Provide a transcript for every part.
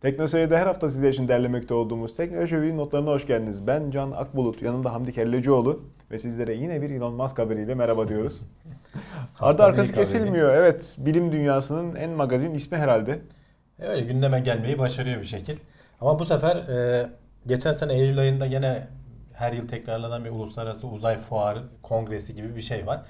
Teknoseyir'de her hafta sizler için derlemekte olduğumuz Teknoloji Evi notlarına hoş geldiniz. Ben Can Akbulut, yanımda Hamdi Kellecioğlu ve sizlere yine bir Elon Musk haberiyle merhaba diyoruz. Ardı arkası kesilmiyor. Evet, bilim dünyasının en magazin ismi herhalde. Öyle gündeme gelmeyi başarıyor bir şekil. Ama bu sefer e, geçen sene Eylül ayında yine her yıl tekrarlanan bir uluslararası uzay fuarı kongresi gibi bir şey var.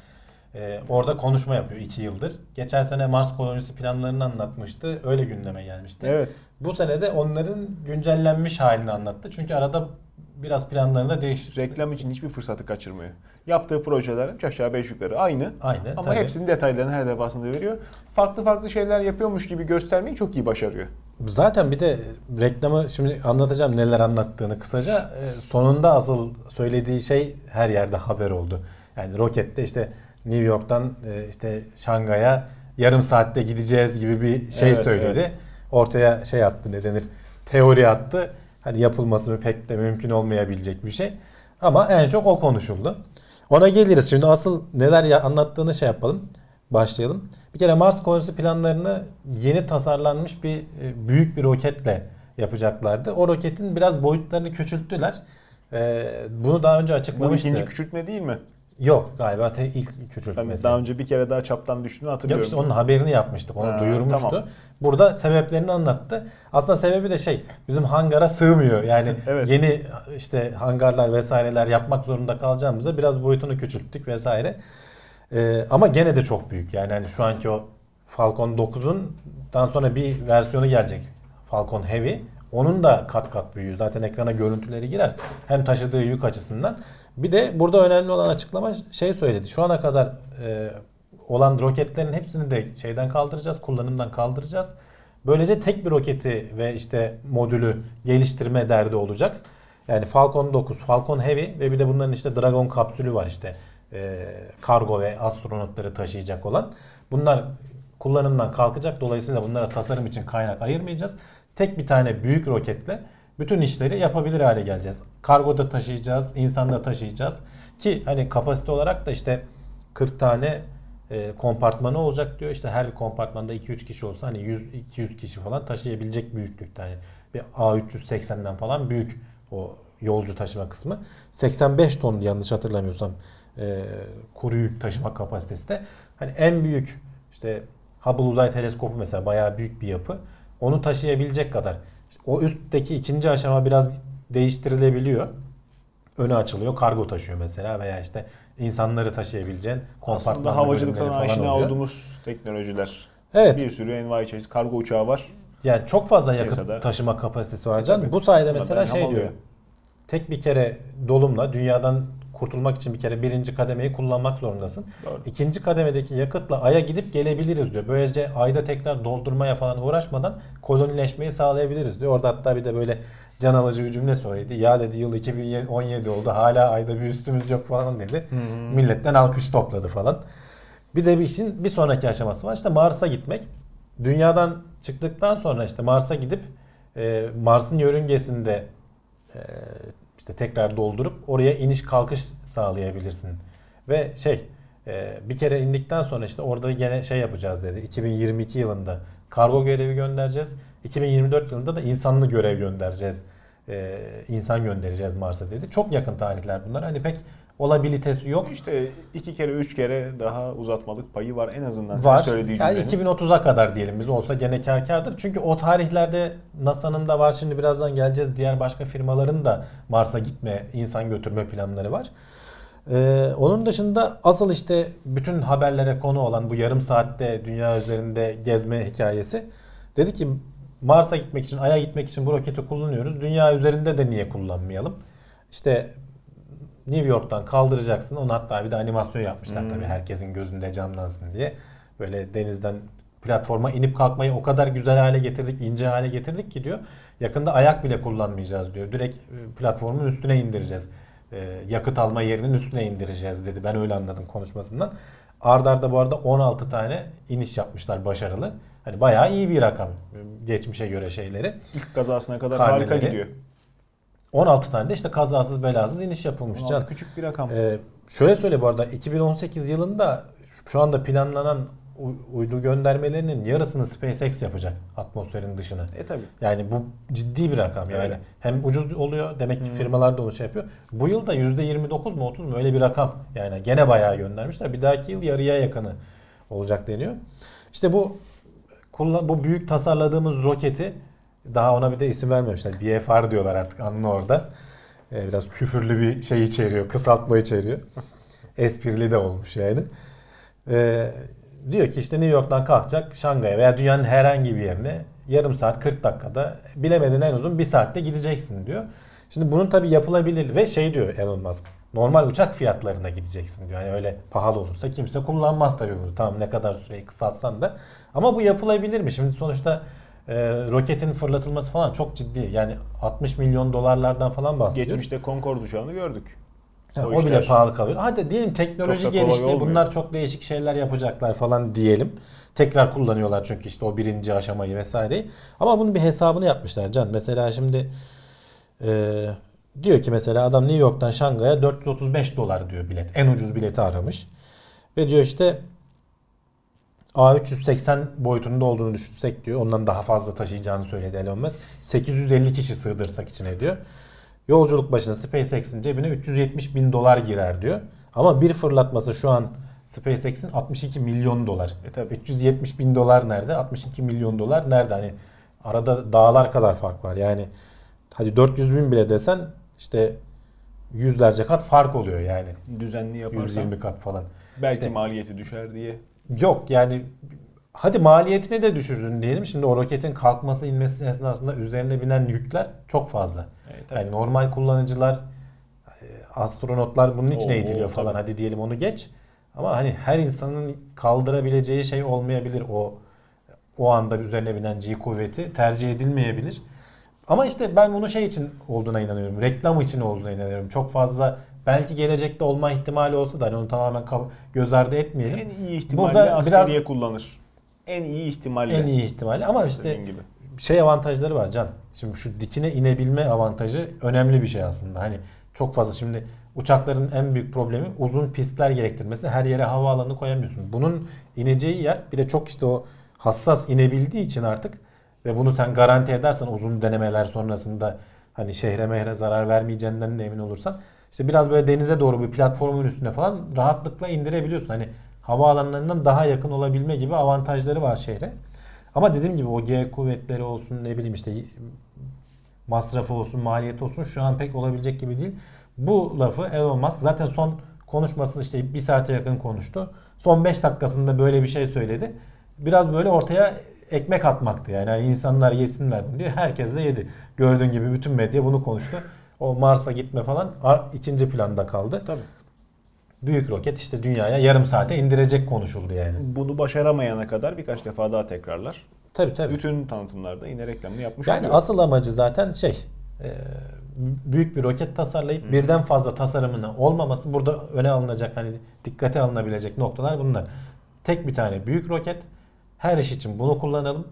Ee, orada konuşma yapıyor iki yıldır. Geçen sene Mars kolonisi planlarını anlatmıştı. Öyle gündeme gelmişti. Evet. Bu sene de onların güncellenmiş halini anlattı. Çünkü arada biraz planlarını da değiştirdi. Reklam için hiçbir fırsatı kaçırmıyor. Yaptığı projeler üç aşağı beş yukarı aynı. Aynı. Ama tabii. hepsinin detaylarını her defasında veriyor. Farklı farklı şeyler yapıyormuş gibi göstermeyi çok iyi başarıyor. Zaten bir de reklamı şimdi anlatacağım neler anlattığını kısaca. Ee, Sonunda asıl söylediği şey her yerde haber oldu. Yani rokette işte New York'tan e, işte Şangay'a yarım saatte gideceğiz gibi bir şey Evet, söyledi. evet. Ortaya şey attı ne denir teori attı. Hani yapılması pek de mümkün olmayabilecek bir şey. Ama en çok o konuşuldu. Ona geliriz. Şimdi asıl neler ya anlattığını şey yapalım. Başlayalım. Bir kere Mars kolonisi planlarını yeni tasarlanmış bir e, büyük bir roketle yapacaklardı. O roketin biraz boyutlarını küçülttüler. E, bunu daha önce Bu açıklamıştı. ikinci küçültme değil mi? Yok galiba te ilk küçültmesi. daha önce bir kere daha çaptan düştüğünü Yok hatırlıyorum. işte onun haberini yapmıştık. Onu Ha, duyurmuştu. tamam. Burada sebeplerini anlattı. Aslında sebebi de şey bizim hangara sığmıyor. Yani Evet. yeni işte hangarlar vesaireler yapmak zorunda kalacağımıza biraz boyutunu küçülttük vesaire. Ee, ama gene de çok büyük. Yani hani şu anki o Falcon 9'un dan sonra bir versiyonu gelecek. Falcon Heavy. Onun da kat kat büyüğü. Zaten ekrana görüntüleri girer. Hem taşıdığı yük açısından. Bir de burada önemli olan açıklama şey söyledi. Şu ana kadar e, olan roketlerin hepsini de şeyden kaldıracağız. Kullanımdan kaldıracağız. Böylece tek bir roketi ve işte modülü geliştirme derdi olacak. Yani Falcon 9, Falcon Heavy ve bir de bunların işte Dragon kapsülü var işte. E, kargo ve astronotları taşıyacak olan. Bunlar kullanımdan kalkacak. Dolayısıyla bunlara tasarım için kaynak ayırmayacağız. Tek bir tane büyük roketle bütün işleri yapabilir hale geleceğiz. Kargoda taşıyacağız, insanda taşıyacağız. Ki hani kapasite olarak da işte 40 tane e, kompartmanı olacak diyor. İşte her bir kompartmanda 2-3 kişi olsa hani 100-200 kişi falan taşıyabilecek büyüklükte. Yani bir A380'den falan büyük o yolcu taşıma kısmı. 85 ton yanlış hatırlamıyorsam e, kuru yük taşıma kapasitesi de. Hani en büyük işte Hubble Uzay Teleskopu mesela bayağı büyük bir yapı. Onu taşıyabilecek kadar. O üstteki ikinci aşama biraz değiştirilebiliyor. Önü açılıyor. Kargo taşıyor mesela veya işte insanları taşıyabileceğin kompartman Aslında havacılıktan aşina oluyor. olduğumuz teknolojiler. Evet. Bir sürü envai çeşit kargo uçağı var. Yani çok fazla yakıt Piyasada. taşıma kapasitesi var. Tabii. Bu sayede mesela şey ham diyor. Tek bir kere dolumla dünyadan kurtulmak için bir kere birinci kademeyi kullanmak zorundasın. Doğru. İkinci kademedeki yakıtla Ay'a gidip gelebiliriz diyor. Böylece Ay'da tekrar doldurmaya falan uğraşmadan kolonileşmeyi sağlayabiliriz diyor. Orada hatta bir de böyle can alıcı bir cümle söyledi. Ya dedi yıl 2017 oldu hala Ay'da bir üstümüz yok falan dedi. Milletten alkış topladı falan. Bir de bir işin bir sonraki aşaması var. İşte Mars'a gitmek. Dünyadan çıktıktan sonra işte Mars'a gidip e, Mars'ın yörüngesinde e, işte tekrar doldurup oraya iniş kalkış sağlayabilirsin. Ve şey e, bir kere indikten sonra işte orada gene şey yapacağız dedi. 2022 yılında kargo görevi göndereceğiz. 2024 yılında da insanlı görev göndereceğiz. E, insan göndereceğiz Mars'a dedi. Çok yakın tarihler bunlar. Hani pek olabilitesi yok. İşte iki kere üç kere daha uzatmalık payı var en azından. var. Söylediği Yani cümlenin. 2030'a kadar diyelim biz olsa gene kar kardır. Çünkü o tarihlerde NASA'nın da var şimdi birazdan geleceğiz. Diğer başka firmaların da Mars'a gitme, insan götürme planları var. Ee, onun dışında asıl işte bütün haberlere konu olan bu yarım saatte dünya üzerinde gezme hikayesi. Dedi ki Mars'a gitmek için, Ay'a gitmek için bu roketi kullanıyoruz. Dünya üzerinde de niye kullanmayalım? İşte New York'tan kaldıracaksın. Onu hatta bir de animasyon yapmışlar Hmm. tabii herkesin gözünde canlansın diye. Böyle denizden platforma inip kalkmayı o kadar güzel hale getirdik, ince hale getirdik ki diyor. Yakında ayak bile kullanmayacağız diyor. Direkt e, platformun üstüne indireceğiz. E, yakıt alma yerinin üstüne indireceğiz dedi. Ben öyle anladım konuşmasından. Arda arda bu arada 16 tane iniş yapmışlar başarılı. Hani bayağı iyi bir rakam e, geçmişe göre şeyleri. İlk kazasına kadar Karneleri. harika gidiyor. 16 tane de işte kazasız belasız iniş yapılmış. 16 Can. küçük bir rakam. Ee, şöyle söyle bu arada 2018 yılında şu anda planlanan uydu göndermelerinin yarısını SpaceX yapacak atmosferin dışına. E tabi. Yani bu ciddi bir rakam yani. Öyle. Hem ucuz oluyor demek ki firmalar da onu şey yapıyor. Bu yıl da %29 mu 30 mu öyle bir rakam. Yani gene bayağı göndermişler. Bir dahaki yıl yarıya yakını olacak deniyor. İşte bu bu büyük tasarladığımız roketi daha ona bir de isim vermemişler. BFR diyorlar artık anla orada. Ee, biraz küfürlü bir şey içeriyor, kısaltma içeriyor. Esprili de olmuş yani. Ee, diyor ki işte New York'tan kalkacak Şangay'a veya dünyanın herhangi bir yerine yarım saat 40 dakikada bilemedin en uzun bir saatte gideceksin diyor. Şimdi bunun tabi yapılabilir ve şey diyor Elon Musk normal uçak fiyatlarına gideceksin diyor. Yani öyle pahalı olursa kimse kullanmaz tabii bunu. Tamam ne kadar süreyi kısaltsan da. Ama bu yapılabilir mi? Şimdi sonuçta e, roketin fırlatılması falan çok ciddi. Yani 60 milyon dolarlardan falan bahsediyoruz. Geçmişte Concorde uçağını gördük. Ha, O o, bile pahalı kalıyor. Hadi diyelim teknoloji gelişti. olmuyor. Bunlar çok değişik şeyler yapacaklar falan diyelim. Tekrar kullanıyorlar çünkü işte o birinci aşamayı vesaireyi. Ama bunun bir hesabını yapmışlar Can. Mesela şimdi e, diyor ki mesela adam New York'tan Şangay'a 435 dolar diyor bilet. En ucuz bileti aramış. Ve diyor işte A380 boyutunda olduğunu düşünsek diyor. Ondan daha fazla taşıyacağını söyledi Elon Musk. 850 kişi sığdırsak içine diyor. Yolculuk başına SpaceX'in cebine 370 bin dolar girer diyor. Ama bir fırlatması şu an SpaceX'in 62 milyon dolar. E tabii. 370 bin dolar nerede? 62 milyon dolar nerede? Hani arada dağlar kadar fark var. Yani hadi 400 bin bile desen işte yüzlerce kat fark oluyor yani. Düzenli yaparsan 120 kat falan. belki İşte- maliyeti düşer diye. Yok yani hadi maliyetini de düşürdün diyelim. Şimdi o roketin kalkması inmesi esnasında üzerine binen yükler çok fazla. Evet. Yani normal kullanıcılar, e, astronotlar bunun için Oo, eğitiliyor falan. tabii. Hadi diyelim onu geç. Ama hani her insanın kaldırabileceği şey olmayabilir o o anda üzerine binen G kuvveti tercih edilmeyebilir. Ama işte ben bunu şey için olduğuna inanıyorum. Reklam için olduğuna inanıyorum. Çok fazla belki gelecekte olma ihtimali olsa da hani onu tamamen göz ardı etmeyelim. En iyi ihtimalle Burada askeriye biraz- kullanır. En iyi ihtimalle. En iyi ihtimalle ama işte gibi. şey avantajları var Can. Şimdi şu dikine inebilme avantajı önemli bir şey aslında. Hani çok fazla şimdi uçakların en büyük problemi uzun pistler gerektirmesi. Her yere havaalanı koyamıyorsun. Bunun ineceği yer bir de çok işte o hassas inebildiği için artık ve bunu sen garanti edersen uzun denemeler sonrasında hani şehre mehre zarar vermeyeceğinden de emin olursan işte biraz böyle denize doğru bir platformun üstüne falan rahatlıkla indirebiliyorsun. Hani havaalanlarından daha yakın olabilme gibi avantajları var şehre. Ama dediğim gibi o G kuvvetleri olsun ne bileyim işte masrafı olsun maliyeti olsun şu an pek olabilecek gibi değil. Bu lafı Elon Musk zaten son konuşmasını işte bir saate yakın konuştu. Son 5 dakikasında böyle bir şey söyledi. Biraz böyle ortaya ekmek atmaktı yani. yani insanlar yesinler bunu diyor. Herkes de yedi. Gördüğün gibi bütün medya bunu konuştu. O Mars'a gitme falan ikinci planda kaldı. Tabii. Büyük roket işte dünyaya yarım saate indirecek konuşuldu yani. Bunu başaramayana kadar birkaç defa daha tekrarlar. Tabii tabii. Bütün tanıtımlarda yine reklamını yapmış Yani oluyor. asıl amacı zaten şey e, büyük bir roket tasarlayıp birden fazla tasarımını olmaması burada öne alınacak hani dikkate alınabilecek noktalar bunlar. Tek bir tane büyük roket her iş için bunu kullanalım.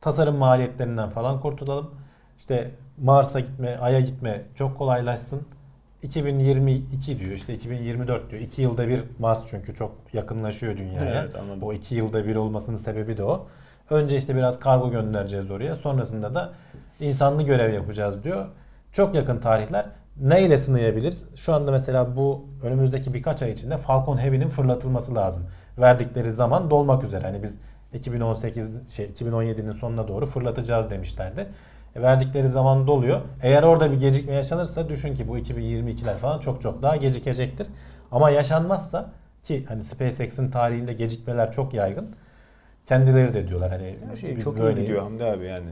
Tasarım maliyetlerinden falan kurtulalım. İşte Mars'a gitme, Ay'a gitme çok kolaylaşsın. 2022 diyor işte 2024 diyor. 2 yılda bir Mars çünkü çok yakınlaşıyor dünyaya. Evet, anladım. O 2 yılda bir olmasının sebebi de o. Önce işte biraz kargo göndereceğiz oraya. Sonrasında da insanlı görev yapacağız diyor. Çok yakın tarihler. Neyle sınayabiliriz? Şu anda mesela bu önümüzdeki birkaç ay içinde Falcon Heavy'nin fırlatılması lazım. Verdikleri zaman dolmak üzere. Hani biz 2018 şey 2017'nin sonuna doğru fırlatacağız demişlerdi. E, verdikleri zaman doluyor. Eğer orada bir gecikme yaşanırsa düşün ki bu 2022'ler falan çok çok daha gecikecektir. Ama yaşanmazsa ki hani SpaceX'in tarihinde gecikmeler çok yaygın. Kendileri de diyorlar hani Her şey çok iyi böyle- gidiyor Hamdi abi yani.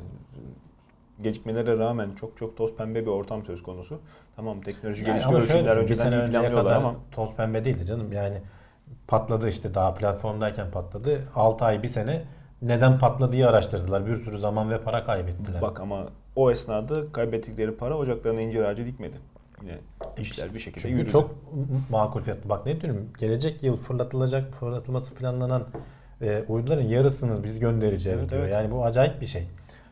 Gecikmelere rağmen çok çok toz pembe bir ortam söz konusu. Tamam teknoloji Yani gelişiyor, ölçümler önceden iyi planlıyorlar ama toz pembe değildi canım. Yani patladı işte daha platformdayken patladı. 6 ay bir sene neden patladığı araştırdılar. Bir sürü zaman ve para kaybettiler. bak ama o esnada kaybettikleri para ocaklarına incir ağacı dikmedi. Yine işler bir şekilde Çünkü yürüdü. çok makul fiyatlı. Bak ne diyorum gelecek yıl fırlatılacak fırlatılması planlanan e, uyduların yarısını biz göndereceğiz Evet, diyor. evet. Yani bu acayip bir şey.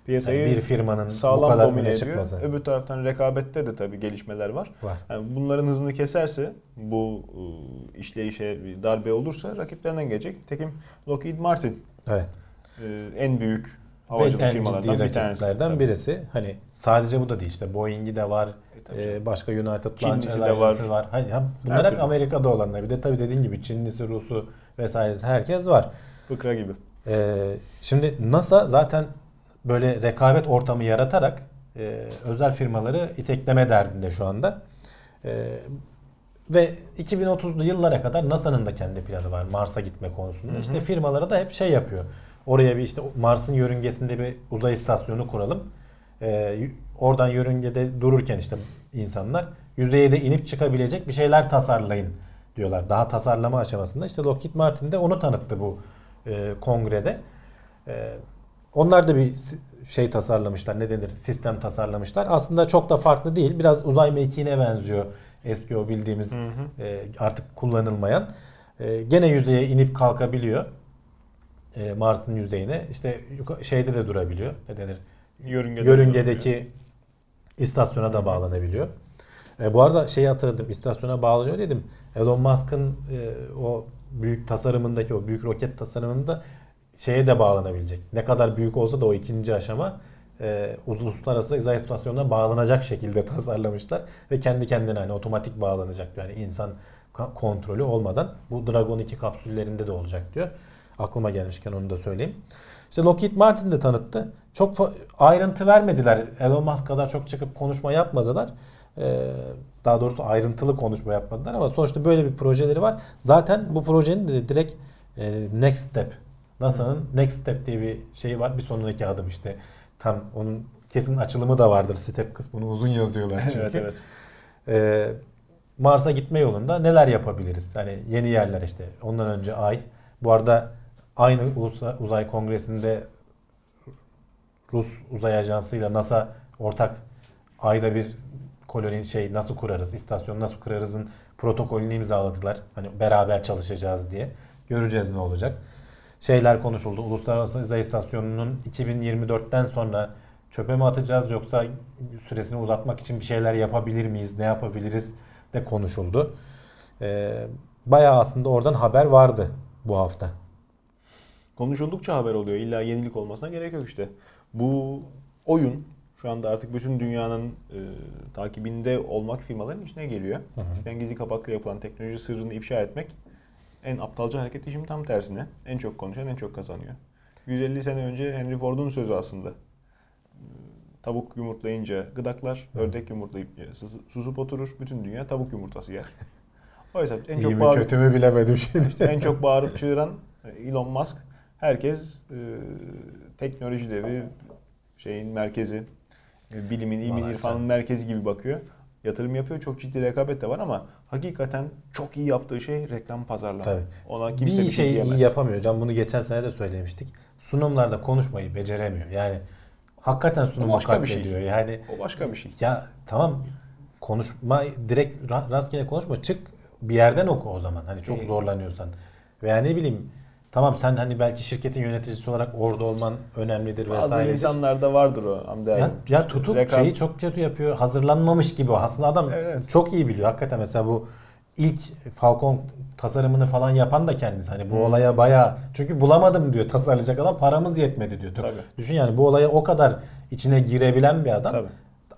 piyasayı Yani bir firmanın bu sağlam kadar domine ediyor. çıkması. Öbür taraftan rekabette de tabii gelişmeler var. Var. Yani bunların hızını keserse bu e, işleyişe bir darbe olursa rakiplerinden gelecek. Tekim Lockheed Martin Evet. E, en büyük havacılık en firmalarından bir tanesi. tabii. birisi. Hani sadece bu da değil işte Boeing'i de var. E, e, başka United Launch de Alliance'ı var. var. Hani, ha, bunlar Her hep türlü. Amerika'da olanlar. Bir de tabii dediğin gibi Çinlisi, Rusu vesairesi herkes var. Fıkra gibi. Ee, şimdi NASA zaten böyle rekabet ortamı yaratarak e, özel firmaları itekleme derdinde şu anda. Ee, ve 2030'lu yıllara kadar NASA'nın da kendi planı var Mars'a gitme konusunda. Hı hı. İşte firmalara da hep şey yapıyor. Oraya bir işte Mars'ın yörüngesinde bir uzay istasyonu kuralım. Ee, oradan yörüngede dururken işte insanlar yüzeye de inip çıkabilecek bir şeyler tasarlayın diyorlar. Daha tasarlama aşamasında. İşte Lockheed Martin de onu tanıttı bu e, kongrede. E, onlar da bir şey tasarlamışlar. Ne denir? Sistem tasarlamışlar. Aslında çok da farklı değil. Biraz uzay mekiğine benziyor. Eski o bildiğimiz Hı hı. e, artık kullanılmayan. E, gene yüzeye inip kalkabiliyor. E, Mars'ın yüzeyine. İşte şeyde de durabiliyor. Ne denir? Yörüngede Yörüngedeki istasyona da bağlanabiliyor. E, bu arada şeyi hatırladım. İstasyona bağlanıyor dedim. Elon Musk'ın e, o büyük tasarımındaki o büyük roket tasarımında şeye de bağlanabilecek. Ne kadar büyük olsa da o ikinci aşama e, uluslararası uzay istasyonuna bağlanacak şekilde tasarlamışlar ve kendi kendine hani otomatik bağlanacak yani insan kontrolü olmadan bu Dragon 2 kapsüllerinde de olacak diyor. Aklıma gelmişken onu da söyleyeyim. İşte Lockheed Martin de tanıttı. Çok ayrıntı vermediler. Elon Musk kadar çok çıkıp konuşma yapmadılar. Ee, daha doğrusu ayrıntılı konuşma yapmadılar ama sonuçta böyle bir projeleri var. Zaten bu projenin de direkt e, next step. NASA'nın next step diye bir şey var. Bir sonraki adım işte. Tam onun kesin açılımı da vardır. Step kısmını uzun yazıyorlar çünkü. evet evet. Ee, Mars'a gitme yolunda neler yapabiliriz? Hani yeni yerler işte. Ondan önce Ay. Bu arada aynı Uzay Kongresi'nde Rus Uzay Ajansı ile NASA ortak Ay'da bir koloni şey nasıl kurarız, istasyon nasıl kurarızın protokolünü imzaladılar. Hani beraber çalışacağız diye. Göreceğiz ne olacak. Şeyler konuşuldu. Uluslararası Uzay İstasyonu'nun 2024'ten sonra çöpe mi atacağız yoksa süresini uzatmak için bir şeyler yapabilir miyiz, ne yapabiliriz de konuşuldu. Ee, bayağı aslında oradan haber vardı bu hafta. Konuşuldukça haber oluyor. İlla yenilik olmasına gerek yok işte. Bu oyun şu anda artık bütün dünyanın e, takibinde olmak firmaların içine geliyor. Hı hı. Eskiden gizli kapaklı yapılan teknoloji sırrını ifşa etmek en aptalca hareket şimdi tam tersine. En çok konuşan en çok kazanıyor. 150 sene önce Henry Ford'un sözü aslında. Tavuk yumurtlayınca gıdaklar, ördek yumurtlayıp sus- susup oturur. Bütün dünya tavuk yumurtası yer. Oysa en İyi çok mi bağır- kötü mü bilemedim şimdi. işte en çok bağırıp çığıran e, Elon Musk. Herkes e, teknoloji devi, şeyin merkezi, e, bilimin, ilmin, irfanın canım. merkezi gibi bakıyor. Yatırım yapıyor. Çok ciddi rekabet de var ama hakikaten çok iyi yaptığı şey reklam pazarlama. Tabii. Ona kimse bir bir şey şey diyemez. iyi yapamıyor. Can bunu geçen sene de söylemiştik. Sunumlarda konuşmayı beceremiyor. Yani hakikaten sunumu başka bir şey. Yani O başka bir şey. ya tamam konuşma direkt ra- rastgele konuşma çık bir yerden oku o zaman. Hani çok İyi. zorlanıyorsan. Veya ne bileyim tamam sen hani belki şirketin yöneticisi olarak orada olman önemlidir Bazı vesaire. insanlarda vardır o. Hamdi Ya, ya tutup rekab- şeyi çok kötü yapıyor. Hazırlanmamış gibi. o. Aslında adam Evet, evet. çok iyi biliyor. Hakikaten mesela bu ilk Falcon tasarımını falan yapan da kendisi. Hani bu Hmm. olaya bayağı çünkü bulamadım diyor tasarlayacak adam paramız yetmedi diyor. Tabii. Düşün yani bu olaya o kadar içine girebilen bir adam. Tabii.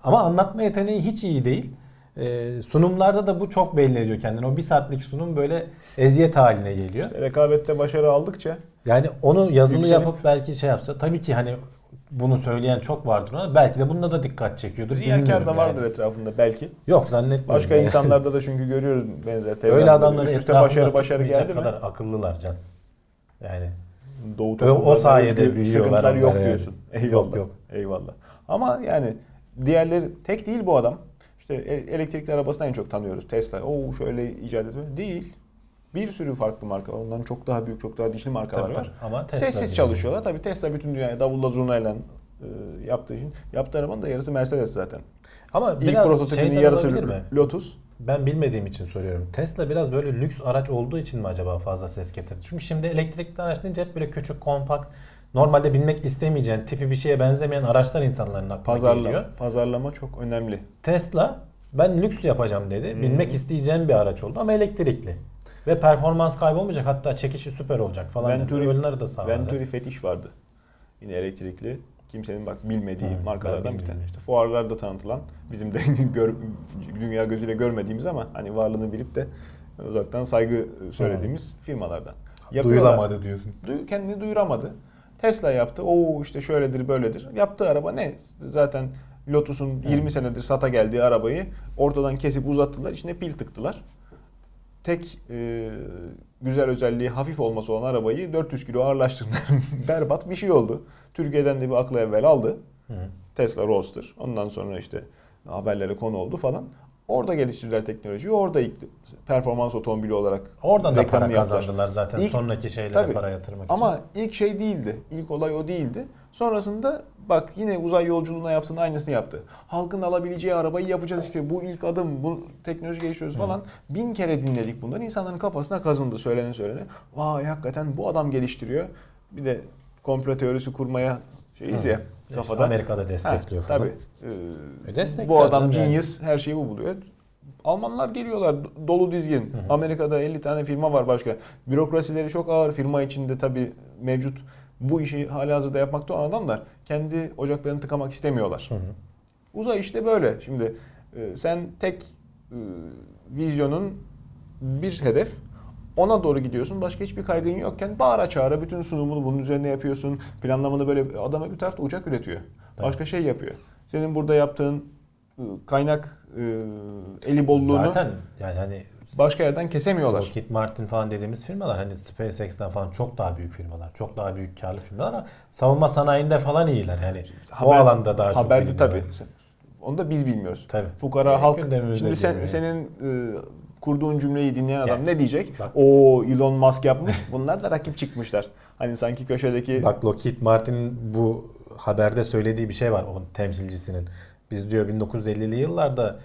Ama anlatma yeteneği hiç iyi değil. Ee, sunumlarda da bu çok belli ediyor kendini. O bir saatlik sunum böyle eziyet haline geliyor. İşte rekabette başarı aldıkça Yani onu yazılı Yükselip- yapıp belki şey yapsa tabii ki hani bunu söyleyen çok vardır ona. Belki de bununla da dikkat çekiyordur. riyakar da vardır yani. etrafında belki. Yok zannetmiyorum. Başka yani. insanlarda da çünkü görüyoruz benzer tezler. Öyle adamların Üst üste başarı başarı geldi mi? kadar akıllılar can. Yani Doğu O- o sayede büyüyorlar sıkıntılar yok yani. diyorsun. Eyvallah. Yok, yok. Eyvallah. Ama yani diğerleri tek değil bu adam. İşte elektrikli arabasını en çok tanıyoruz. Tesla. Oo şöyle icat etme. Değil. Bir sürü farklı marka var. Onların çok daha büyük, çok daha dişli markalar tabii var. ama Tesla Sessiz gibi. çalışıyorlar. Tabii Tesla bütün dünyaya davulla zurnayla e, yaptığı için. Yaptığı arabanın da yarısı Mercedes zaten. Ama İlk biraz prototipinin şeyden yarısı mi? Lotus. Ben bilmediğim için soruyorum. Tesla biraz böyle lüks araç olduğu için mi acaba fazla ses getirdi? Çünkü şimdi elektrikli araç deyince hep böyle küçük, kompakt, normalde binmek istemeyeceğin tipi bir şeye benzemeyen araçlar insanların aklına Pazarlama, geliyor. pazarlama çok önemli. Tesla ben lüks yapacağım dedi. Binmek isteyeceğim bir araç oldu ama elektrikli. Ve performans kaybolmayacak hatta çekişi süper olacak falan. Venturi, Ürünleri de sağladı. Venturi fetiş vardı. Yine elektrikli. Kimsenin bak bilmediği ben markalardan bir tane. İşte fuarlarda tanıtılan, bizim de gör, dünya gözüyle görmediğimiz ama hani varlığını bilip de uzaktan saygı söylediğimiz firmalardan. Duyulamadı diyorsun. Duy- kendini duyuramadı. Tesla yaptı. Oo işte şöyledir böyledir. Yaptığı araba ne? Zaten Lotus'un 20 senedir sata geldiği arabayı ortadan kesip uzattılar. İçine pil tıktılar. Tek e, güzel özelliği hafif olması olan arabayı 400 kilo ağırlaştırdılar. Berbat bir şey oldu. Türkiye'den de bir akla evvel aldı. Hı. Tesla Roadster. Ondan sonra işte haberlere konu oldu falan. Orada geliştirdiler teknolojiyi. Orada ilk performans otomobili olarak Oradan da para yaptılar. kazandılar zaten İlk- sonraki şeylere Tabii. para yatırmak için. Ama ilk şey değildi. İlk olay o değildi. Sonrasında bak yine uzay yolculuğuna yaptığın aynısını yaptı. Halkın alabileceği arabayı yapacağız işte bu ilk adım bu teknoloji geliştiriyoruz falan. Bin kere dinledik bunları. İnsanların kafasına kazındı söylene söylene. Vay hakikaten bu adam geliştiriyor. Bir de komplo teorisi kurmaya şeyiz Hı. ya İşte kafada. Amerika'da destekliyor Ha. Tabii. Ee, bu adam canım yani. genius her şeyi bu buluyor. Almanlar geliyorlar dolu dizgin. Amerika'da 50 tane firma var başka. Bürokrasileri çok ağır. Firma içinde tabii mevcut bu işi halihazırda yapmakta olan adamlar kendi ocaklarını tıkamak istemiyorlar. Hı hı. Uzay işte böyle. Şimdi e, sen tek e, vizyonun bir hedef ona doğru gidiyorsun. Başka hiçbir kaygın yokken bağıra çağıra bütün sunumunu bunun üzerine yapıyorsun. Planlamanı böyle adam bir tarafta uçak üretiyor. Tabii. Başka şey yapıyor. Senin burada yaptığın e, kaynak e, eli bolluğunu Zaten yani hani başka yerden kesemiyorlar. Lockheed Martin falan dediğimiz firmalar hani SpaceX'ten falan çok daha büyük firmalar. Çok daha büyük karlı firmalar ama savunma sanayinde falan iyiler. Yani o Haber- alanda daha çok Haberde tabii. Onu da biz bilmiyoruz. Tabii. Fukara Yani halk. Şimdi sen, senin e, kurduğun cümleyi dinleyen adam Ya, ne diyecek? bak. O Elon Musk yapmış. Bunlar da rakip çıkmışlar. Hani sanki köşedeki Bak Lockheed Martin'in bu haberde söylediği bir şey var onun temsilcisinin. Biz diyor 1950'li yıllarda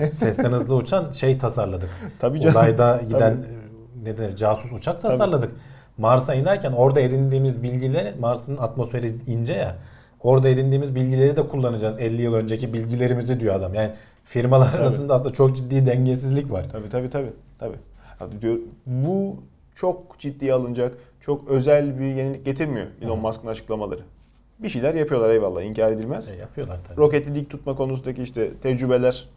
e, sesten hızlı uçan şey tasarladık. Tabii canım. Uzayda giden Tabii. e, ne denir casus uçak tasarladık. Mars'a inerken orada edindiğimiz bilgileri Mars'ın atmosferi ince ya. Orada edindiğimiz bilgileri de kullanacağız 50 yıl önceki bilgilerimizi diyor adam. Yani firmalar Tabii. arasında aslında çok ciddi dengesizlik var. Tabii tabii tabii. tabii. Abi diyor, bu çok ciddiye alınacak, çok özel bir yenilik getirmiyor Elon Musk'ın açıklamaları. Bir şeyler yapıyorlar eyvallah inkar edilmez. E, yapıyorlar tabii. Roketi dik tutma konusundaki işte tecrübeler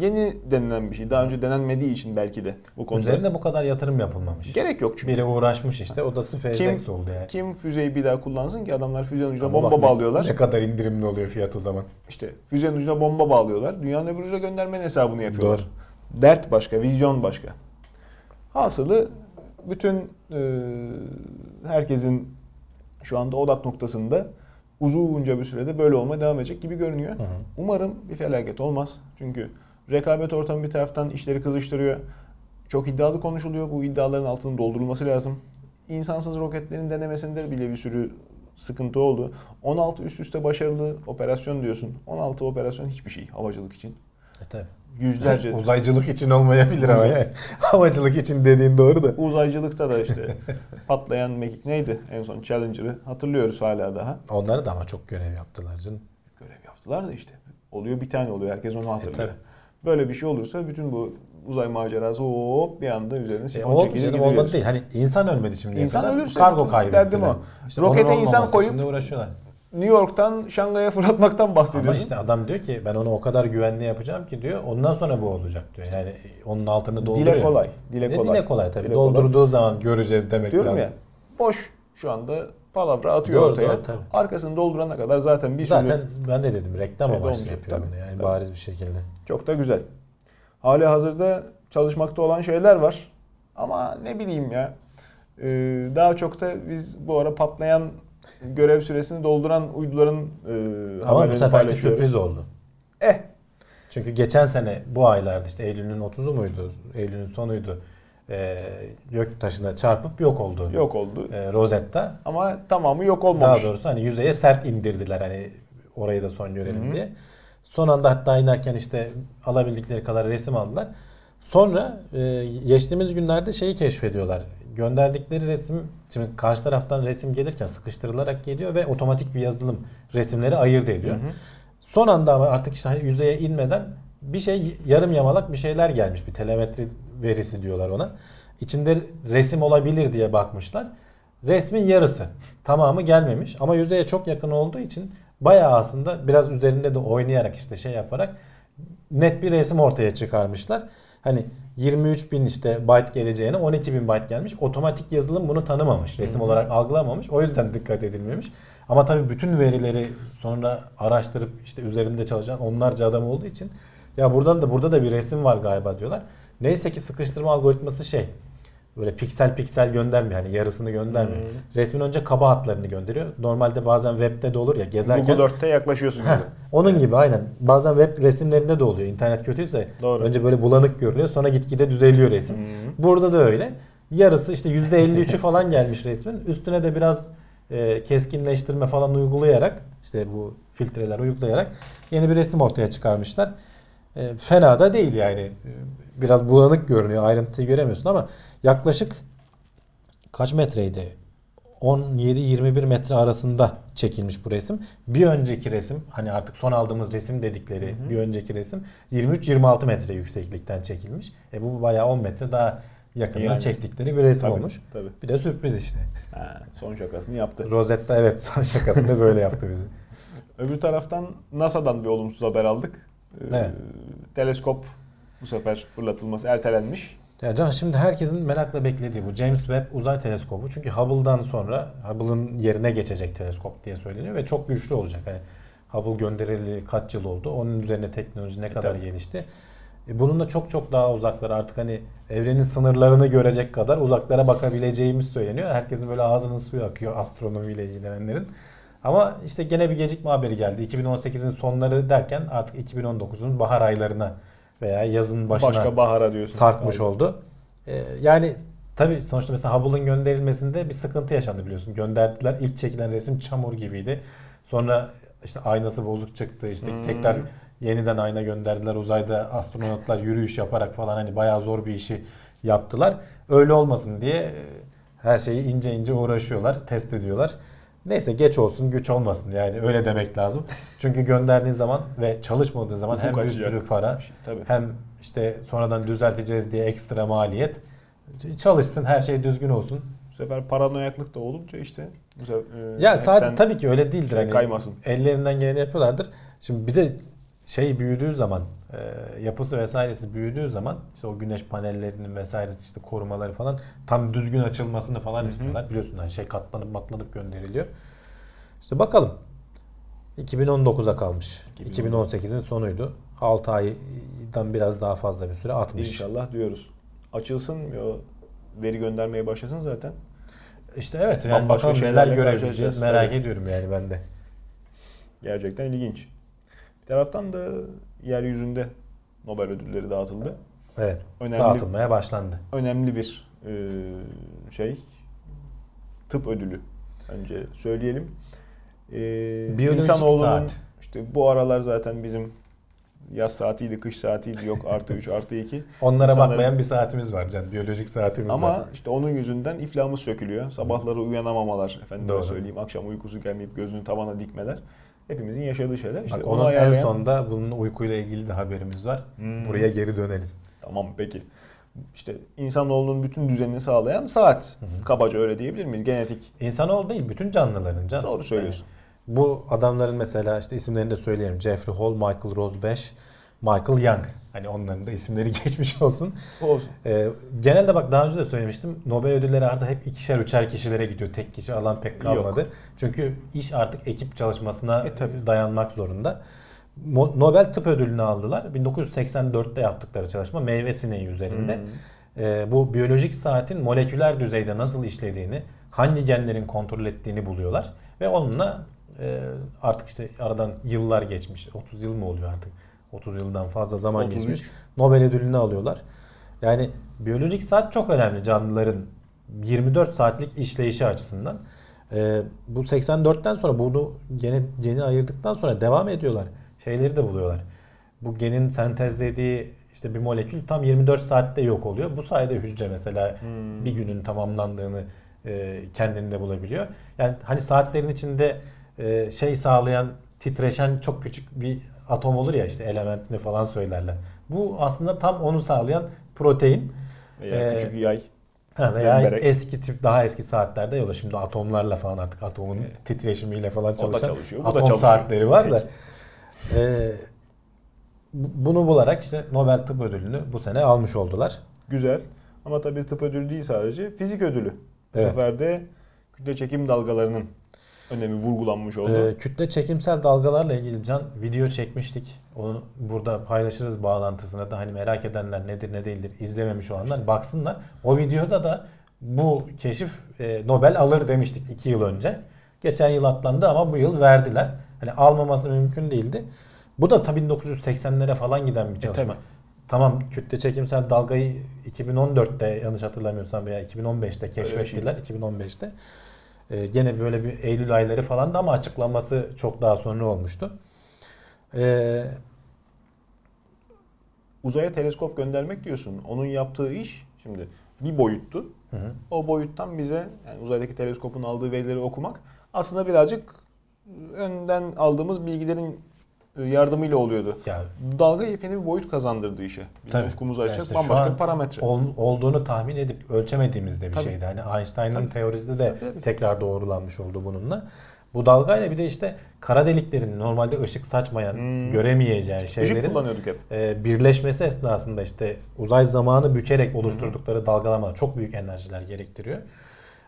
yeni denilen bir şey. Daha önce denenmediği için belki de bu konuda. Üzerinde bu kadar yatırım yapılmamış. Gerek yok çünkü. Biri uğraşmış işte o da SpaceX oldu yani. Kim füzeyi bir daha kullansın ki adamlar füzenin ucuna bomba bak bağlıyorlar. Ne kadar indirimli oluyor fiyat o zaman. İşte füzenin ucuna bomba bağlıyorlar. Dünyanın öbür ucuna göndermenin hesabını yapıyorlar. Dert başka, vizyon başka. Hasılı bütün e, herkesin şu anda odak noktasında uzunca bir sürede böyle olmaya devam edecek gibi görünüyor. Hı hı. Umarım bir felaket olmaz. Çünkü rekabet ortamı bir taraftan işleri kızıştırıyor. Çok iddialı konuşuluyor. Bu iddiaların altının doldurulması lazım. İnsansız roketlerin denemesinde bile bir sürü sıkıntı oldu. 16 üst üste başarılı operasyon diyorsun. 16 operasyon hiçbir şey havacılık için. E tabii. Yüzlerce Uzaycılık için olmayabilir ama yani. Havacılık için dediğin doğru da. uzaycılıkta da işte patlayan mekik neydi? En son Challenger'ı hatırlıyoruz hala daha. Onları da ama çok görev yaptılar canım. Görev yaptılar da işte. Oluyor bir tane oluyor. Herkes onu hatırlıyor. tabii. Böyle bir şey olursa bütün bu uzay macerası hop bir anda üzerine E, sifon oldu çekilir canım gidiyoruz. olmadı değil. Hani insan ölmedi şimdiye İnsan kadar. ölürse kargo kaybettiler. derdim o. İşte Rokete insan koyup- uğraşıyorlar. New York'tan Şangay'a fırlatmaktan bahsediyorsun. Ama işte adam diyor ki ben onu o kadar güvenli yapacağım ki diyor. Ondan sonra bu olacak diyor. Yani onun altını dolduruyor. dile kolay. Dile Ne kolay. Dile kolay tabii. Dile kolay. Doldurduğu zaman göreceğiz demek Diyorum lazım. ya. Boş şu anda palavra atıyor Doğru, ortaya. doğru, tabii. Arkasını doldurana kadar zaten bir Zaten sürü ben de dedim reklam şey amaçlı yapıyor tabii, bunu yani tabii. bariz bir şekilde. çok da güzel. Hali hazırda çalışmakta olan şeyler var. Ama ne bileyim ya. Ee, daha çok da biz bu ara patlayan görev süresini dolduran uyduların e, Ama bu paylaşıyoruz. sürpriz oldu. Eh Çünkü geçen sene bu aylarda işte Eylül'ün 30'u muydu? Eylül'ün sonuydu. Ee, göktaşına çarpıp yok oldu. yok oldu. Ee, Rosetta. Ama tamamı yok olmamış. Daha doğrusu hani yüzeye sert indirdiler hani orayı da son görelim diye. Son anda hatta inerken işte alabildikleri kadar resim aldılar. Sonra e, geçtiğimiz günlerde şeyi keşfediyorlar. gönderdikleri resim şimdi karşı taraftan resim gelirken sıkıştırılarak geliyor ve otomatik bir yazılım resimleri ayırt ediyor. Hı hı. Son anda ama artık işte hani yüzeye inmeden bir şey yarım yamalak bir şeyler gelmiş. Bir telemetri verisi diyorlar ona. İçinde resim olabilir diye bakmışlar. Resmin yarısı. Tamamı gelmemiş ama yüzeye çok yakın olduğu için bayağı aslında biraz üzerinde de oynayarak işte şey yaparak net bir resim ortaya çıkarmışlar. Hani 23 bin işte byte geleceğine 12 bin byte gelmiş. Otomatik yazılım bunu tanımamış. Resim olarak algılamamış. O yüzden dikkat edilmemiş. Ama tabii bütün verileri sonra araştırıp işte üzerinde çalışan onlarca adam olduğu için ya buradan da burada da bir resim var galiba diyorlar. Neyse ki sıkıştırma algoritması şey böyle piksel piksel göndermiyor. Hani yarısını göndermiyor. Hmm. Resmin önce kaba hatlarını gönderiyor. Normalde bazen webde de olur ya gezerken. Google Earth'te yaklaşıyorsun. Heh, yani. onun gibi aynen. Bazen web resimlerinde de oluyor. İnternet kötüyse Doğru. önce böyle bulanık görünüyor sonra gitgide düzeliyor resim. Hı. Burada da öyle. Yarısı işte %53'ü falan gelmiş resmin. Üstüne de biraz e, keskinleştirme falan uygulayarak işte bu filtreler uygulayarak yeni bir resim ortaya çıkarmışlar. E, fena da değil yani. Biraz bulanık görünüyor. Ayrıntıyı göremiyorsun ama yaklaşık kaç metreydi? 17-21 metre arasında çekilmiş bu resim. Bir önceki resim hani artık son aldığımız resim dedikleri bir önceki resim 23-26 metre yükseklikten çekilmiş. E bu bayağı 10 metre daha yakından Yani. çektikleri bir resim Tabii, olmuş. Tabii. Bir de sürpriz işte. Ha, son şakasını yaptı. Rosetta evet son şakasında böyle yaptı bizi. Öbür taraftan NASA'dan bir olumsuz haber aldık. Ee, Evet. Teleskop bu sefer fırlatılması ertelenmiş. Ya Can şimdi herkesin merakla beklediği bu James Webb Uzay Teleskobu. Çünkü Hubble'dan sonra Hubble'ın yerine geçecek teleskop diye söyleniyor ve çok güçlü olacak. Hani Hubble gönderildi kaç yıl oldu? Onun üzerine teknoloji ne kadar tabii. gelişti? E, bunun da çok çok daha uzaklara artık hani evrenin sınırlarını görecek kadar uzaklara bakabileceğimiz söyleniyor. Herkesin böyle ağzının suyu akıyor astronomiyle ilgilenenlerin. Ama işte gene bir gecikme haberi geldi. 2018'in sonları derken artık 2019'un bahar aylarına veya yazın başına Başka bahara diyorsun. sarkmış Galiba. oldu. Ee, yani tabii sonuçta mesela Hubble'ın gönderilmesinde bir sıkıntı yaşandı biliyorsun. Gönderdiler. İlk çekilen resim çamur gibiydi. Sonra işte aynası bozuk çıktı. İşte Hmm. tekrar yeniden ayna gönderdiler. Uzayda astronotlar yürüyüş yaparak falan hani bayağı zor bir işi yaptılar. Öyle olmasın diye e, her şeyi ince ince uğraşıyorlar, test ediyorlar. Neyse geç olsun güç olmasın yani öyle demek lazım. Çünkü gönderdiğin zaman ve çalışmadığı zaman hem bir sürü para Tabii. hem işte sonradan düzelteceğiz diye ekstra maliyet. Çalışsın her şey düzgün olsun. Bu sefer paranoyaklık da olunca işte bu sefer, e, Ya sadece tabii ki öyle değildir. şey hani kaymasın. Ellerinden geleni yapıyorlardır. Şimdi bir de şey büyüdüğü zaman e, yapısı vesairesi büyüdüğü zaman işte o güneş panellerinin vesairesi işte korumaları falan tam düzgün açılmasını falan Hı hı. istiyorlar. Biliyorsun hani şey katlanıp matlanıp gönderiliyor. İşte bakalım. 2019'a kalmış. 2019. 2018'in sonuydu. 6 aydan biraz daha fazla bir süre atmış. İnşallah diyoruz. Açılsın o veri göndermeye başlasın zaten. İşte evet yani Bambaşka bakalım neler görebileceğiz merak tabii. ediyorum yani ben de. Gerçekten ilginç. Bir taraftan da yeryüzünde Nobel ödülleri dağıtıldı. Evet. Önemli Dağıtılmaya başlandı. önemli bir e, şey tıp ödülü önce söyleyelim. E, insanoğlunun saat. işte bu aralar zaten bizim yaz saatiydi, kış saatiydi yok artı 3 artı 2. Onlara İnsanların- bakmayan bir saatimiz var Can. Biyolojik saatimiz Ama var. işte onun yüzünden iflahımız sökülüyor. Sabahları uyanamamalar, efendim Doğru. söyleyeyim, akşam uykusu gelmeyip gözünü tavana dikmeler. Hepimizin yaşadığı şeyler. İşte Bak onu onun en ayarlayan- sonunda bunun uykuyla ilgili de haberimiz var. Hmm. Buraya geri döneriz. Tamam peki. İşte insanoğlunun bütün düzenini sağlayan saat. Kabaca öyle diyebilir miyiz? Genetik. İnsanoğlu değil, bütün canlıların Can. Doğru söylüyorsun. Yani bu adamların mesela işte isimlerini de söyleyelim. Jeffrey Hall, Michael Rose 5, Michael Young. Hani onların da isimleri geçmiş olsun. Olsun. Ee, genelde bak daha önce de söylemiştim. Nobel ödülleri artık hep ikişer üçer kişilere gidiyor. Tek kişi alan pek kalmadı. Çünkü iş artık ekip çalışmasına E, tabii. dayanmak zorunda. Nobel Tıp Ödülünü aldılar. 1984'te yaptıkları çalışma meyve sineği üzerinde. Hmm. Ee, bu biyolojik saatin moleküler düzeyde nasıl işlediğini, hangi genlerin kontrol ettiğini buluyorlar. Ve onunla e, artık işte aradan yıllar geçmiş. 30 yıl mı oluyor artık? 30 yıldan fazla zaman 33. geçmiş. Nobel ödülünü alıyorlar. Yani biyolojik saat çok önemli canlıların 24 saatlik işleyişi açısından. Ee, bu 84'ten sonra bunu gene geni ayırdıktan sonra devam ediyorlar. Şeyleri de buluyorlar. Bu genin sentezlediği işte bir molekül tam 24 saatte yok oluyor. Bu sayede hücre mesela hmm. bir günün tamamlandığını e, kendinde bulabiliyor. Yani hani saatlerin içinde e, şey sağlayan titreşen çok küçük bir atom olur ya işte elementini falan söylerler. Bu aslında tam onu sağlayan protein. Veya ee, küçük yay. Ha, veya Zemberek. eski tip daha eski saatlerde yola şimdi atomlarla falan artık atomun evet. titreşimiyle falan çalışan çalışıyor. Bu atom da çalışıyor. saatleri var da. E, bunu bularak işte Nobel Tıp Ödülünü bu sene almış oldular. Güzel. Ama tabii tıp ödülü değil sadece fizik ödülü. Bu evet. sefer de kütle çekim dalgalarının önemi vurgulanmış oldu. Ee, kütle çekimsel dalgalarla ilgili Can video çekmiştik. Onu burada paylaşırız bağlantısına da hani merak edenler nedir ne değildir izlememiş olanlar işte. baksınlar. O videoda da bu keşif e, Nobel alır demiştik 2 yıl önce. Geçen yıl atlandı ama bu yıl verdiler. Hani almaması mümkün değildi. Bu da tabii 1980'lere falan giden bir e, çalışma. E, tamam kütle çekimsel dalgayı 2014'te yanlış hatırlamıyorsam veya 2015'te keşfettiler. 2015'te. Ee, gene böyle bir Eylül ayları falan da ama açıklanması çok daha sonra olmuştu. Ee, Uzaya teleskop göndermek diyorsun. Onun yaptığı iş şimdi bir boyuttu. Hı hı. O boyuttan bize yani uzaydaki teleskopun aldığı verileri okumak aslında birazcık önden aldığımız bilgilerin yardımıyla oluyordu. Yani, Dalga yepyeni bir boyut kazandırdı işe. Bizim ufkumuzu açacak işte bambaşka bir parametre. Ol, olduğunu tahmin edip ölçemediğimiz de bir tabii. şeydi. Hani Einstein'ın teorisi de tabii, tabii. tekrar doğrulanmış oldu bununla. Bu dalgayla bir de işte kara deliklerin normalde ışık saçmayan, hmm. göremeyeceği şeylerin. E, birleşmesi esnasında işte uzay zamanı bükerek oluşturdukları hmm. dalgalama çok büyük enerjiler gerektiriyor.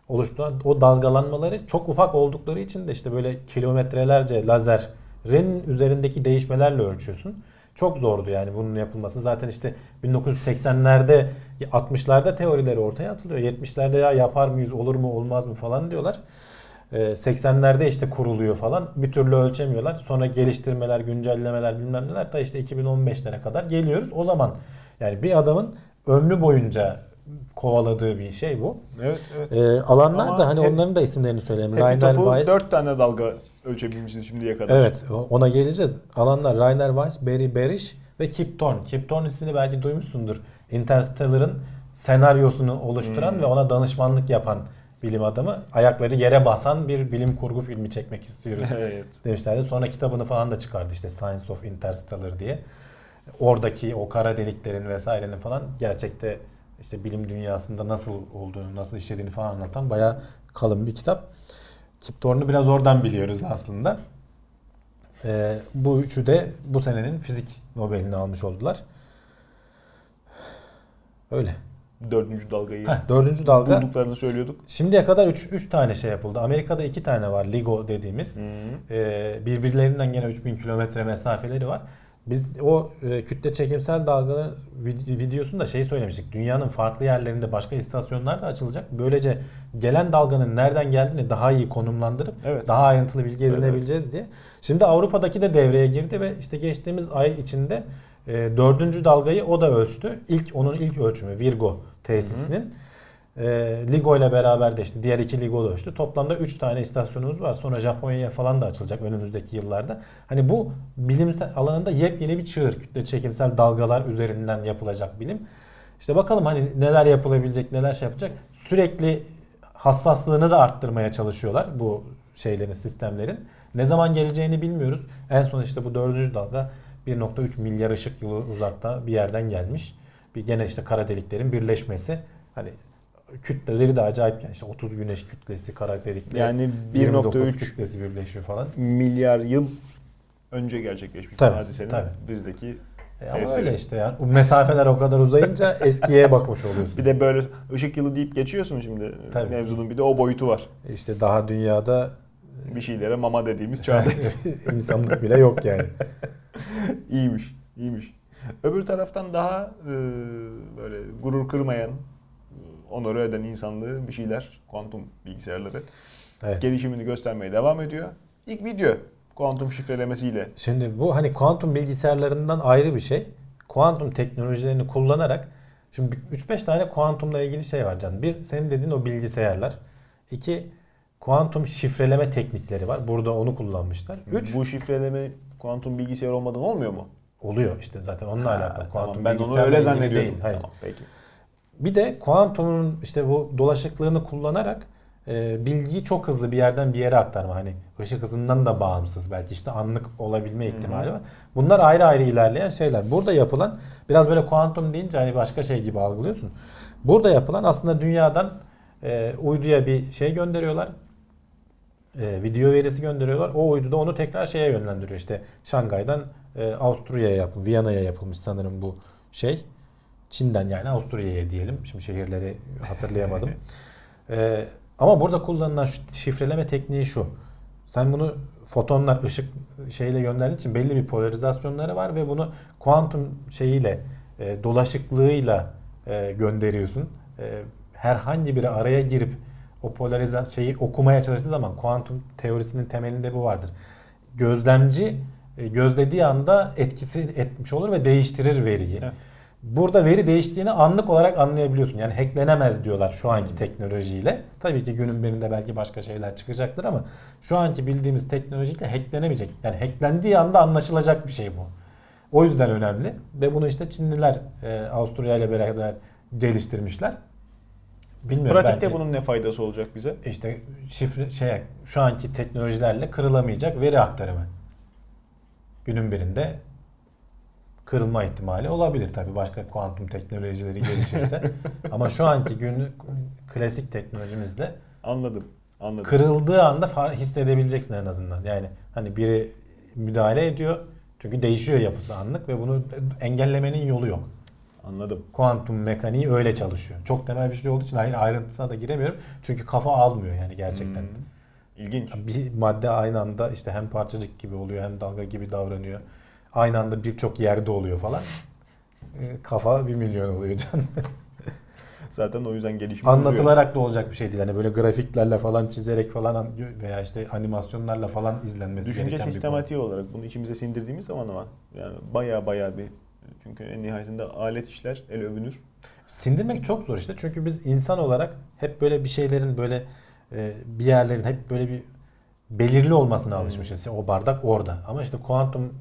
Oluşturan o dalgalanmaları çok ufak oldukları için de işte böyle kilometrelerce lazer Ren üzerindeki değişmelerle ölçüyorsun. Çok zordu yani bunun yapılması. Zaten işte 1980'lerde 60'larda teorileri ortaya atılıyor. 70'lerde ya yapar mıyız olur mu olmaz mı falan diyorlar. 80'lerde ee, işte kuruluyor falan. Bir türlü ölçemiyorlar. Sonra geliştirmeler, güncellemeler bilmem neler da işte 2015'lere kadar geliyoruz. O zaman yani bir adamın ömrü boyunca kovaladığı bir şey bu. Evet, evet. Ee, alanlar Ama da hani hep, onların da isimlerini söyleyelim. Happy Weiss 4 tane dalga ölçebilmişiz şimdiye kadar. Evet ona geleceğiz. Alanlar Rainer Weiss, Barry Barish ve Kip Thorne. Kip Thorne ismini belki duymuşsundur. Interstellar'ın senaryosunu oluşturan hmm. ve ona danışmanlık yapan bilim adamı. Ayakları yere basan bir bilim kurgu filmi çekmek istiyoruz evet. demişlerdi. Sonra kitabını falan da çıkardı işte Science of Interstellar diye. Oradaki o kara deliklerin vesairenin falan gerçekte işte bilim dünyasında nasıl olduğunu, nasıl işlediğini falan anlatan bayağı kalın bir kitap. Kip Thorne'u biraz oradan biliyoruz aslında. Ee, bu üçü de bu senenin fizik Nobel'ini almış oldular. Öyle. Dördüncü dalgayı Heh, dördüncü dalga. bulduklarını söylüyorduk. Şimdiye kadar üç, üç tane şey yapıldı. Amerika'da iki tane var. LIGO dediğimiz. Ee, birbirlerinden gene 3000 kilometre mesafeleri var. Biz o e, kütle çekimsel dalgalar videosunda şey söylemiştik. Dünyanın farklı yerlerinde başka istasyonlar da açılacak. Böylece gelen dalganın nereden geldiğini daha iyi konumlandırıp evet. daha ayrıntılı bilgi edinebileceğiz evet. diye. Şimdi Avrupa'daki de devreye girdi ve işte geçtiğimiz ay içinde e, dördüncü dalgayı o da ölçtü. İlk onun ilk ölçümü Virgo tesisinin. Hı hı. E, Ligo ile beraber de işte diğer iki Ligo da ölçtü. Toplamda 3 tane istasyonumuz var. Sonra Japonya'ya falan da açılacak önümüzdeki yıllarda. Hani bu bilim alanında yepyeni bir çığır. Kütle çekimsel dalgalar üzerinden yapılacak bilim. İşte bakalım hani neler yapılabilecek, neler şey yapacak. Sürekli hassaslığını da arttırmaya çalışıyorlar bu şeylerin, sistemlerin. Ne zaman geleceğini bilmiyoruz. En son işte bu dördüncü dalga 1.3 milyar ışık yılı uzakta bir yerden gelmiş. Bir gene işte kara deliklerin birleşmesi. Hani kütleleri de acayip yani işte 30 güneş kütlesi kara delikleri. Yani 1.3 kütlesi birleşiyor falan. Milyar yıl önce gerçekleşmiş tabii, hadisenin tabii. bizdeki e ama öyle işte yani. Bu mesafeler o kadar uzayınca eskiye bakmış oluyorsun. Bir de böyle ışık yılı deyip geçiyorsun şimdi Tabii. mevzunun bir de o boyutu var. İşte daha dünyada bir şeylere mama dediğimiz çağdayız. İnsanlık bile yok yani. İyiymiş, iyiymiş. Öbür taraftan daha e, böyle gurur kırmayan, onore eden insanlığı bir şeyler, kuantum bilgisayarları evet. gelişimini göstermeye devam ediyor. İlk video kuantum şifrelemesiyle. Şimdi bu hani kuantum bilgisayarlarından ayrı bir şey. Kuantum teknolojilerini kullanarak şimdi 3-5 tane kuantumla ilgili şey var canım. Bir senin dediğin o bilgisayarlar. İki kuantum şifreleme teknikleri var. Burada onu kullanmışlar. Üç, bu şifreleme kuantum bilgisayar olmadan olmuyor mu? oluyor işte zaten onunla Ha, alakalı. Kuantum tamam, ben onu öyle ilgili zannediyorum. Değil. Hayır. Tamam, peki. Bir de kuantumun işte bu dolaşıklığını kullanarak e, bilgiyi çok hızlı bir yerden bir yere aktarma. Hani ışık hızından da bağımsız belki işte anlık olabilme ihtimali var. Bunlar ayrı ayrı ilerleyen şeyler. Burada yapılan biraz böyle kuantum deyince hani başka şey gibi algılıyorsun. Burada yapılan aslında dünyadan e, uyduya bir şey gönderiyorlar. E, video verisi gönderiyorlar. O uydu da onu tekrar şeye yönlendiriyor. İşte Şangay'dan e, Avusturya'ya yapılmış, Viyana'ya yapılmış sanırım bu şey. Çin'den yani Avusturya'ya diyelim. Şimdi şehirleri hatırlayamadım. Ee, ama burada kullanılan şifreleme tekniği şu. Sen bunu fotonlar ışık şeyle gönderdiğin için belli bir polarizasyonları var ve bunu kuantum şeyiyle e, dolaşıklığıyla e, gönderiyorsun. E, herhangi biri araya girip o polarize şeyi okumaya çalıştığı zaman kuantum teorisinin temelinde bu vardır. Gözlemci e, gözlediği anda etkisi etmiş olur ve değiştirir veriyi. Evet. Burada veri değiştiğini anlık olarak anlayabiliyorsun. Yani hacklenemez diyorlar şu anki teknolojiyle. Tabii ki günün birinde belki başka şeyler çıkacaktır ama şu anki bildiğimiz teknolojiyle hacklenemeyecek. Yani hacklendiği anda anlaşılacak bir şey bu. O yüzden önemli ve bunu işte Çinliler e, Avusturya ile beraber geliştirmişler. Bilmiyorum Pratikte belki bunun ne faydası olacak bize? işte şifre şey şu anki teknolojilerle kırılamayacak veri aktarımı. Günün birinde kırılma ihtimali olabilir tabii başka kuantum teknolojileri gelişirse. Ama şu anki gün klasik teknolojimizle Anladım. Anladım. kırıldığı anda hissedebileceksin en azından. Yani hani biri müdahale ediyor çünkü değişiyor yapısı anlık ve bunu engellemenin yolu yok. Anladım. Kuantum mekaniği öyle çalışıyor. Çok temel bir şey olduğu için hayır ayrıntısına da giremiyorum. Çünkü kafa almıyor yani gerçekten. Hmm. İlginç. Bir madde aynı anda işte hem parçacık gibi oluyor hem dalga gibi davranıyor. Aynı anda birçok yerde oluyor falan. Ee, Kafa bir milyon oluyor can. Zaten o yüzden gelişme uzuyor. Anlatılarak da olacak bir şey değil. Hani böyle grafiklerle falan çizerek falan veya işte animasyonlarla falan izlenmesi Düşünce gereken bir konu. sistematiği olarak bunu içimize sindirdiğimiz zaman ama yani baya baya bir çünkü en nihayetinde alet işler el övünür. Sindirmek çok zor işte. Çünkü biz insan olarak hep böyle bir şeylerin böyle e, bir yerlerin hep böyle bir belirli olmasına alışmışız. O bardak orada. Ama işte kuantum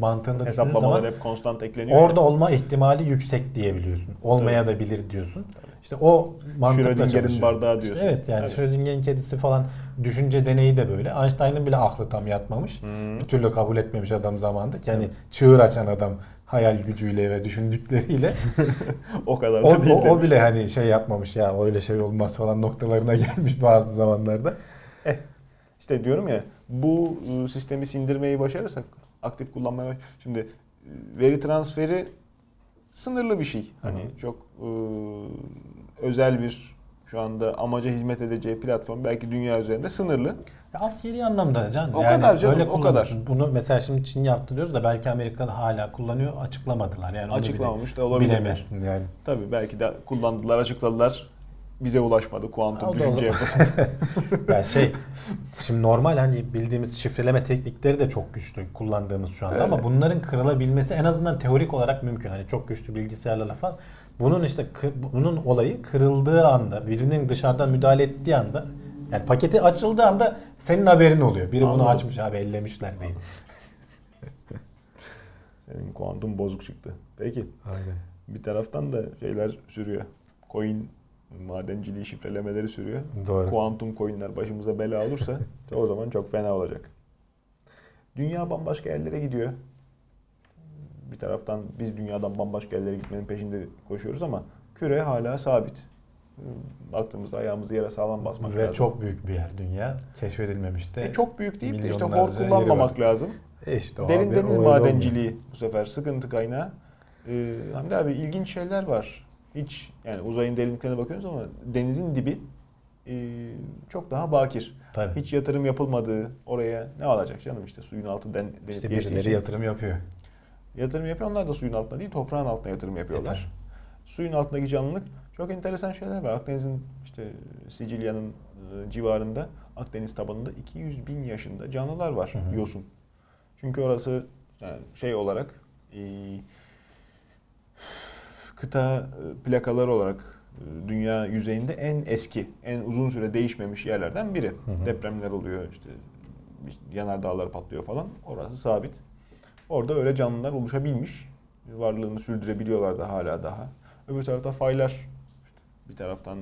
mantığında Hesaplamalar zaman hep konstant ekleniyor. orada olma ihtimali yüksek diyebiliyorsun. Olmaya da bilir diyorsun. İşte o mantıkla Schrödinger'in bardağı İşte diyorsun. evet yani Evet. Schrödinger'in kedisi falan düşünce deneyi de böyle. Einstein'ın bile aklı tam yatmamış. Hmm. Bir türlü kabul etmemiş adam zamanında. Yani çığır açan adam hayal gücüyle ve düşündükleriyle o kadar o, da değil o, o bile hani şey yapmamış ya öyle şey olmaz falan noktalarına gelmiş bazı zamanlarda. İşte diyorum ya bu e, sistemi sindirmeyi başarırsak aktif kullanmaya şimdi e, veri transferi sınırlı bir şey. Hani çok e, özel bir şu anda amaca hizmet edeceği platform belki dünya üzerinde sınırlı. Ya askeri anlamda can. O yani kadar canım, öyle o kadar. Bunu mesela şimdi Çin yaptı diyoruz da belki Amerika'da hala kullanıyor açıklamadılar. Yani Açıklamamış da olabilir. Bilemezsin yani. Tabii belki de kullandılar, açıkladılar. Bize ulaşmadı kuantum düşünce olur. yapısı. ya şey şimdi normal hani bildiğimiz şifreleme teknikleri de çok güçlü kullandığımız şu anda Evet. ama bunların kırılabilmesi en azından teorik olarak mümkün. Hani çok güçlü bilgisayarlarla falan. Bunun işte bunun olayı kırıldığı anda, birinin dışarıdan müdahale ettiği anda yani paketi açıldığı anda senin haberin oluyor. Biri bunu Anladım. açmış abi ellemişler diye. Senin kuantum bozuk çıktı. Peki. Aynen. Bir taraftan da şeyler sürüyor. Coin madenciliği şifrelemeleri sürüyor. Doğru. Kuantum coinler başımıza bela olursa o zaman çok fena olacak. Dünya bambaşka yerlere gidiyor. Bir taraftan biz dünyadan bambaşka yerlere gitmenin peşinde koşuyoruz ama küre hala sabit. Baktığımızda ayağımızı yere sağlam basmak Ve lazım. çok büyük bir yer dünya. Keşfedilmemiş de. E, çok büyük deyip de işte hor kullanmamak lazım. E işte o Derin abi, deniz öyle olmuyor. madenciliği bu sefer sıkıntı kaynağı. Ee, Hamdi abi ilginç şeyler var. Hiç yani uzayın derinliklerine bakıyoruz ama denizin dibi e, çok daha bakir. Tabii. Hiç yatırım yapılmadığı oraya ne alacak canım işte suyun altı den, denip İşte birileri için. yatırım yapıyor. Yatırım yapıyor onlar da suyun altına değil toprağın altına yatırım yapıyorlar. Yeter. Suyun altındaki canlılık çok enteresan şeyler var. Akdeniz'in işte Sicilya'nın e, civarında Akdeniz tabanında 200 bin yaşında canlılar var Hı hı. yosun. Çünkü orası yani şey olarak e, kıta e, plakaları olarak e, dünya yüzeyinde en eski, en uzun süre değişmemiş yerlerden biri. hı. Depremler oluyor işte yanardağlar patlıyor falan. Orası sabit. Orada öyle canlılar oluşabilmiş. Varlığını sürdürebiliyorlar da hala daha. Öbür tarafta faylar bir taraftan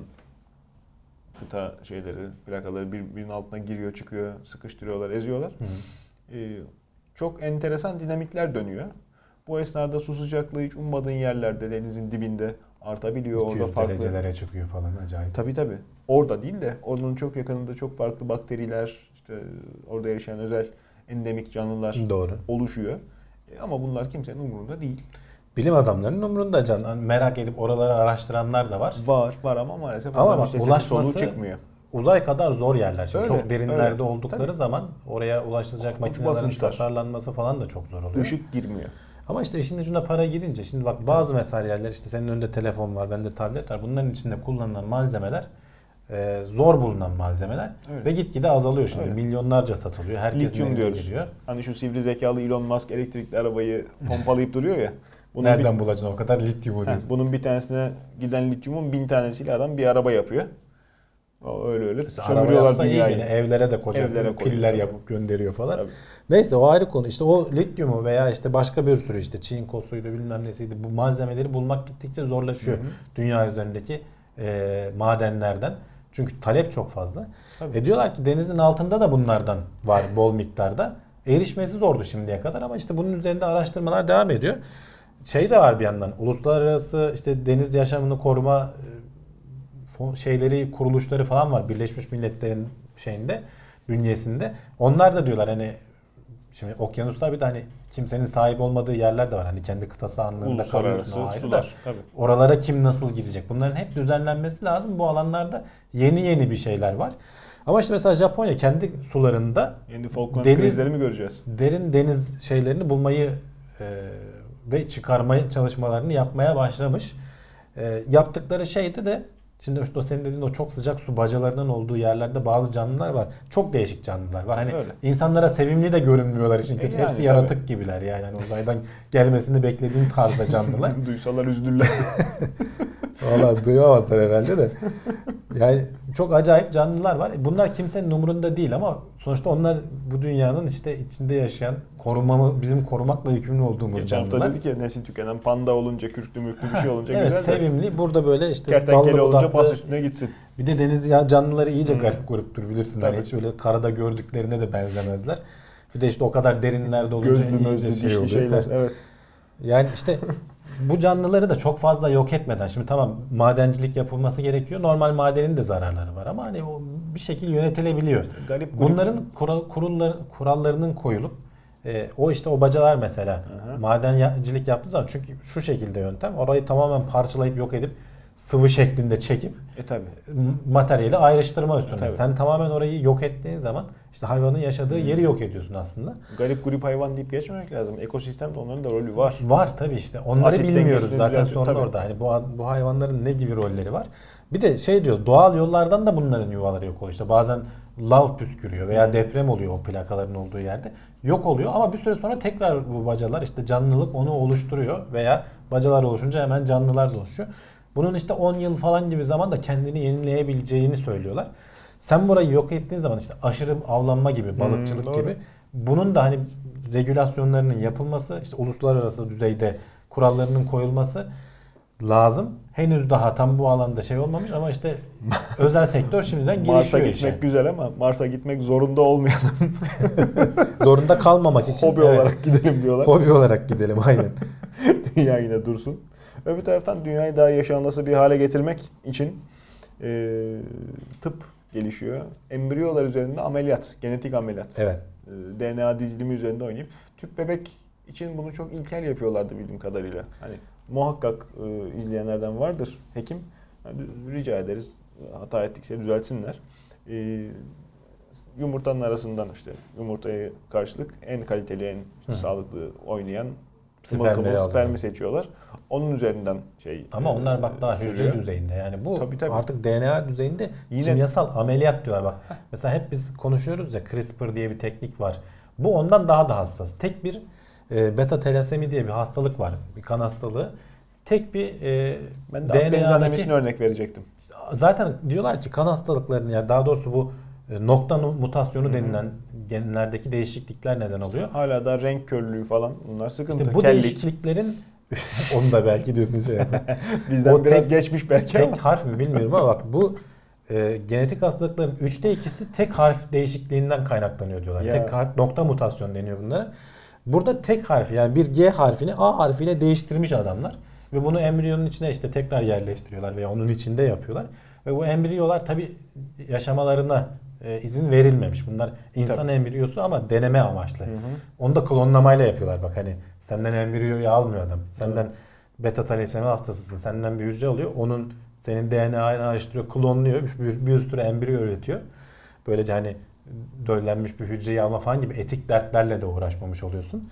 kıta şeyleri, plakaları birbirinin altına giriyor, çıkıyor, sıkıştırıyorlar, eziyorlar. Hı hı. Ee, çok enteresan dinamikler dönüyor. Bu esnada su sıcaklığı hiç ummadığın yerlerde denizin dibinde artabiliyor. 200 Orada farklı. derecelere çıkıyor falan acayip. Tabii tabii. Orada değil de onun çok yakınında çok farklı bakteriler, işte orada yaşayan özel endemik canlılar Doğru. oluşuyor. E, ama bunlar kimsenin umurunda değil. Bilim adamlarının umurunda can. Hani Merak edip oraları araştıranlar da var. Var, var ama maalesef Ama bak, işte ulaşması- çıkmıyor. Uzay kadar zor yerler. Şimdi Öyle, çok derinlerde öyle. oldukları Tabii. zaman oraya ulaşılacak makinelerin tasarlanması falan da çok zor oluyor. Işık girmiyor. Ama işte işin ucuna para girince şimdi bak bazı materyaller işte senin önünde telefon var, bende tablet var. Bunların içinde kullanılan malzemeler e, zor bulunan malzemeler Öyle. ve gitgide azalıyor şimdi. Öyle. Milyonlarca satılıyor. Herkesin Lityum diyoruz. geliyor. Hani şu sivri zekalı Elon Musk elektrikli arabayı pompalayıp duruyor ya. Bunun Nereden bir, bulacaksın o kadar lityumu Heh, diyorsun. bunun bir tanesine giden lityumun bin tanesiyle adam bir araba yapıyor. Öyle öyle araba sömürüyorlar dünyayı. yine evlere de koca Evlere piller yapıp gönderiyor falan. Tabii. Neyse o ayrı konu. İşte o lityumu veya işte başka bir sürü işte çinkosuydu bilmem nesiydi bu malzemeleri bulmak gittikçe zorlaşıyor. Hı hı. Dünya üzerindeki e, madenlerden. Çünkü talep çok fazla. Tabii. E diyorlar ki denizin altında da bunlardan var bol miktarda. Erişmesi zordu şimdiye kadar ama işte bunun üzerinde araştırmalar devam ediyor. Şey de var bir yandan uluslararası işte deniz yaşamını koruma e, fon- şeyleri kuruluşları falan var Birleşmiş Milletler'in şeyinde bünyesinde. Onlar da diyorlar hani şimdi okyanuslar bir de hani kimsenin sahip olmadığı yerler de var. Hani kendi kıta sahanlığında kalıyorsun o ayrı da. sular. Tabii. Oralara kim nasıl gidecek? Bunların hep düzenlenmesi lazım. Bu alanlarda yeni yeni bir şeyler var. Ama işte mesela Japonya kendi sularında Yeni Falkland Deniz- krizleri mi göreceğiz? derin deniz şeylerini bulmayı e, ve çıkarmaya çalışmalarını yapmaya başlamış. E, yaptıkları şeyde de şimdi o senin dediğin o çok sıcak su bacalarının olduğu yerlerde bazı canlılar var. Çok değişik canlılar var. Hani Öyle. insanlara sevimli de görünmüyorlar için E yani Hepsi tabii. yaratık gibiler yani. Hani uzaydan gelmesini beklediğin tarzda canlılar. Duysalar üzülürler. Valla duyamazlar herhalde de. Yani çok acayip canlılar var. Bunlar kimsenin umurunda değil ama sonuçta onlar bu dünyanın işte içinde yaşayan korumamı bizim korumakla yükümlü olduğumuz Geçen hafta canlılar. dedik ya nesli tükenen panda olunca kürklü mürklü bir şey olunca evet güzel de sevimli. Burada böyle işte kertenkele dallı olunca bas üstüne gitsin. Bir de deniz ya canlıları iyice Hmm. garip gruptur bilirsin. Hani Tabii. hiç öyle karada gördüklerine de benzemezler. Bir de işte o kadar derinlerde olunca Gözlü mözlü şey dişli oluyor. şeyler. Evet. Yani işte bu canlıları da çok fazla yok etmeden şimdi tamam madencilik yapılması gerekiyor. Normal madenin de zararları var ama hani o bir şekilde yönetilebiliyor. Garip grup. Bunların kura- kurullar, kurallarının koyulup e, o işte o bacalar mesela Aha. madencilik yaptığı zaman çünkü şu şekilde yöntem orayı tamamen parçalayıp yok edip sıvı şeklinde çekip E tabi. m- materyali ayrıştırma üstüne. Tabii. Sen tamamen orayı yok ettiğin zaman işte hayvanın yaşadığı Hmm. yeri yok ediyorsun aslında. Garip grup hayvan deyip geçmemek lazım. Ekosistemde onların da rolü var. Var tabii işte. Onları Asit bilmiyoruz zaten sorun tabii. orada. Hani bu bu hayvanların ne gibi rolleri var? Bir de şey diyor doğal yollardan da bunların yuvaları yok oluyor. İşte bazen lav püskürüyor veya deprem oluyor o plakaların olduğu yerde. Yok oluyor ama bir süre sonra tekrar bu bacalar işte canlılık onu oluşturuyor veya bacalar oluşunca hemen canlılar da oluşuyor. Bunun işte 10 yıl falan gibi zaman da kendini yenileyebileceğini söylüyorlar. Sen burayı yok ettiğin zaman işte aşırı avlanma gibi, balıkçılık Hmm, doğru. gibi bunun da hani regülasyonlarının yapılması, işte uluslararası düzeyde kurallarının koyulması lazım. Henüz daha tam bu alanda şey olmamış ama işte özel sektör şimdiden Mars'a girişiyor gitmek işe. güzel ama Mars'a gitmek zorunda olmayan Zorunda kalmamak için hobi evet, olarak gidelim diyorlar. hobi olarak gidelim aynen. Dünya yine dursun. Öbür taraftan dünyayı daha yaşanması bir hale getirmek için e, tıp gelişiyor. Embriyolar üzerinde ameliyat, genetik ameliyat. Evet. E, DNA dizilimi üzerinde oynayıp tüp bebek için bunu çok ilkel yapıyorlardı bildiğim kadarıyla. Hani muhakkak e, izleyenlerden vardır hekim. Yani rica ederiz hata ettikse düzeltsinler. E, yumurtanın arasından işte yumurtaya karşılık en kaliteli, en işte sağlıklı oynayan Spermleri spermi seçiyorlar. Onun üzerinden şey Ama onlar bak daha e, hücre düzeyinde yani bu Tabii, tabii. artık DNA düzeyinde Yine- kimyasal ameliyat diyorlar bak. Mesela hep biz konuşuyoruz ya CRISPR diye bir teknik var. Bu ondan daha da hassas. Tek bir e, beta telasemi diye bir hastalık var. Bir kan hastalığı. Tek bir e, Ben de DNA'daki örnek verecektim. zaten diyorlar ki kan hastalıklarını ya daha doğrusu bu e, nokta mutasyonu denilen genlerdeki değişiklikler neden oluyor. Hala da renk körlüğü falan bunlar sıkıntı. İşte bu Kellik. değişikliklerin onu da belki diyorsun şey. Bizden O biraz tek- geçmiş belki ama. tek harf mi bilmiyorum ama bak bu e, genetik hastalıkların üçte ikisi tek harf değişikliğinden kaynaklanıyor diyorlar. Ya. Tek harf nokta mutasyon deniyor bunlara. Burada tek harfi yani bir G harfini A harfiyle değiştirmiş adamlar ve bunu embriyonun içine işte tekrar yerleştiriyorlar veya onun içinde yapıyorlar. Ve bu embriyolar tabi yaşamalarına e, izin verilmemiş. Bunlar insan Tabii. embriyosu ama deneme amaçlı. Hı hı. Onu da klonlamayla yapıyorlar bak hani senden embriyoyu almıyor adam. Senden beta talasemi hastasısın. Senden bir hücre alıyor. Onun senin DNA'nı araştırıyor, klonluyor. Bir, bir sürü embriyo üretiyor. Böylece hani döllenmiş bir hücreyi alma falan gibi etik dertlerle de uğraşmamış oluyorsun.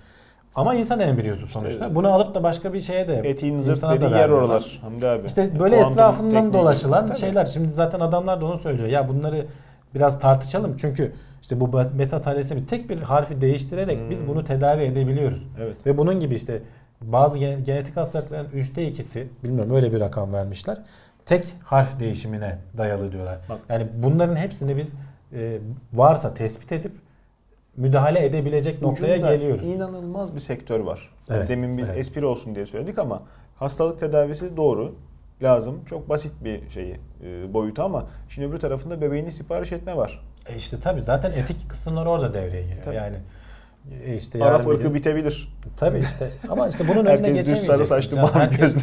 Ama insan embriyosu sonuçta. Bunu alıp da başka bir şeye de Etiğin zırt dediği yer oralar Hamdi abi. İşte böyle Kuantum etrafından dolaşılan Tabii. şeyler. Şimdi zaten adamlar da onu söylüyor. Ya bunları biraz tartışalım. Çünkü işte bu beta talasemi tek bir harfi değiştirerek biz Hmm. bunu tedavi edebiliyoruz. Evet. Ve bunun gibi işte bazı gen- genetik hastalıkların üçte ikisi bilmiyorum öyle bir rakam vermişler. Tek harf değişimine dayalı diyorlar. Bak. Yani bunların hepsini biz e, varsa tespit edip müdahale edebilecek noktaya Ucunda geliyoruz. inanılmaz bir sektör var. Evet, Demin biz evet. espri olsun diye söyledik ama hastalık tedavisi doğru. Lazım. Çok basit bir şeyi e, boyutu ama şimdi öbür tarafında bebeğini sipariş etme var. E işte tabii zaten etik kısımlar orada devreye giriyor. Tabii. Yani e işte Arap bir ırkı gün- bitebilir. Tabii işte ama işte bunun önüne Herkes düz geçemeyeceksin. sarı saçlı mavi Herkes- gözlü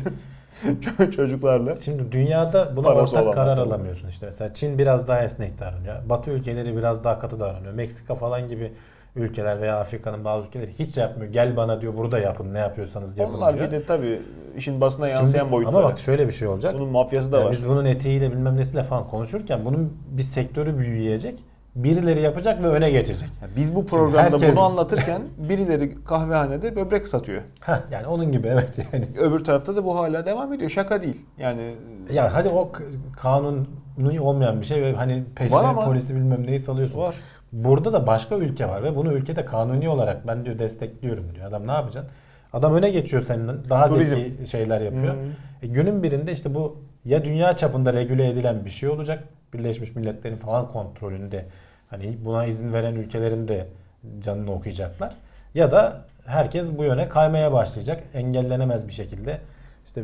ço- çocuklarla. Şimdi dünyada buna Parası ortak karar tabii. alamıyorsun işte. Mesela Çin biraz daha esnek davranıyor. Batı ülkeleri biraz daha katı davranıyor. Meksika falan gibi ülkeler veya Afrika'nın bazı ülkeleri hiç yapmıyor. Gel bana diyor burada yapın ne yapıyorsanız yapın Onlar diyor. bir de tabii işin basına Şimdi- yansıyan boyutları. Ama bak şöyle bir şey olacak. Bunun mafyası da Ya var. biz bunun etiğiyle bilmem nesiyle falan konuşurken bunun bir sektörü büyüyecek. Birileri yapacak ve öne geçecek. Ya biz bu programda herkes- bunu anlatırken birileri kahvehanede böbrek satıyor. Heh, yani onun gibi evet yani. Öbür tarafta da bu hala devam ediyor. Şaka değil. Yani Ya hadi o k- kanuni olmayan bir şey ve hani peşine polisi bilmem neyi salıyorsun. var. Burada da başka ülke var ve bunu ülkede kanuni olarak ben diyor destekliyorum diyor. Adam ne yapacaksın? Adam öne geçiyor senden. Daha Turizm. zeki şeyler yapıyor. Hmm. E, günün birinde işte bu ya dünya çapında regüle edilen bir şey olacak. Birleşmiş Milletler'in falan kontrolünde hani buna izin veren ülkelerin de canını okuyacaklar. Ya da herkes bu yöne kaymaya başlayacak. Engellenemez bir şekilde. İşte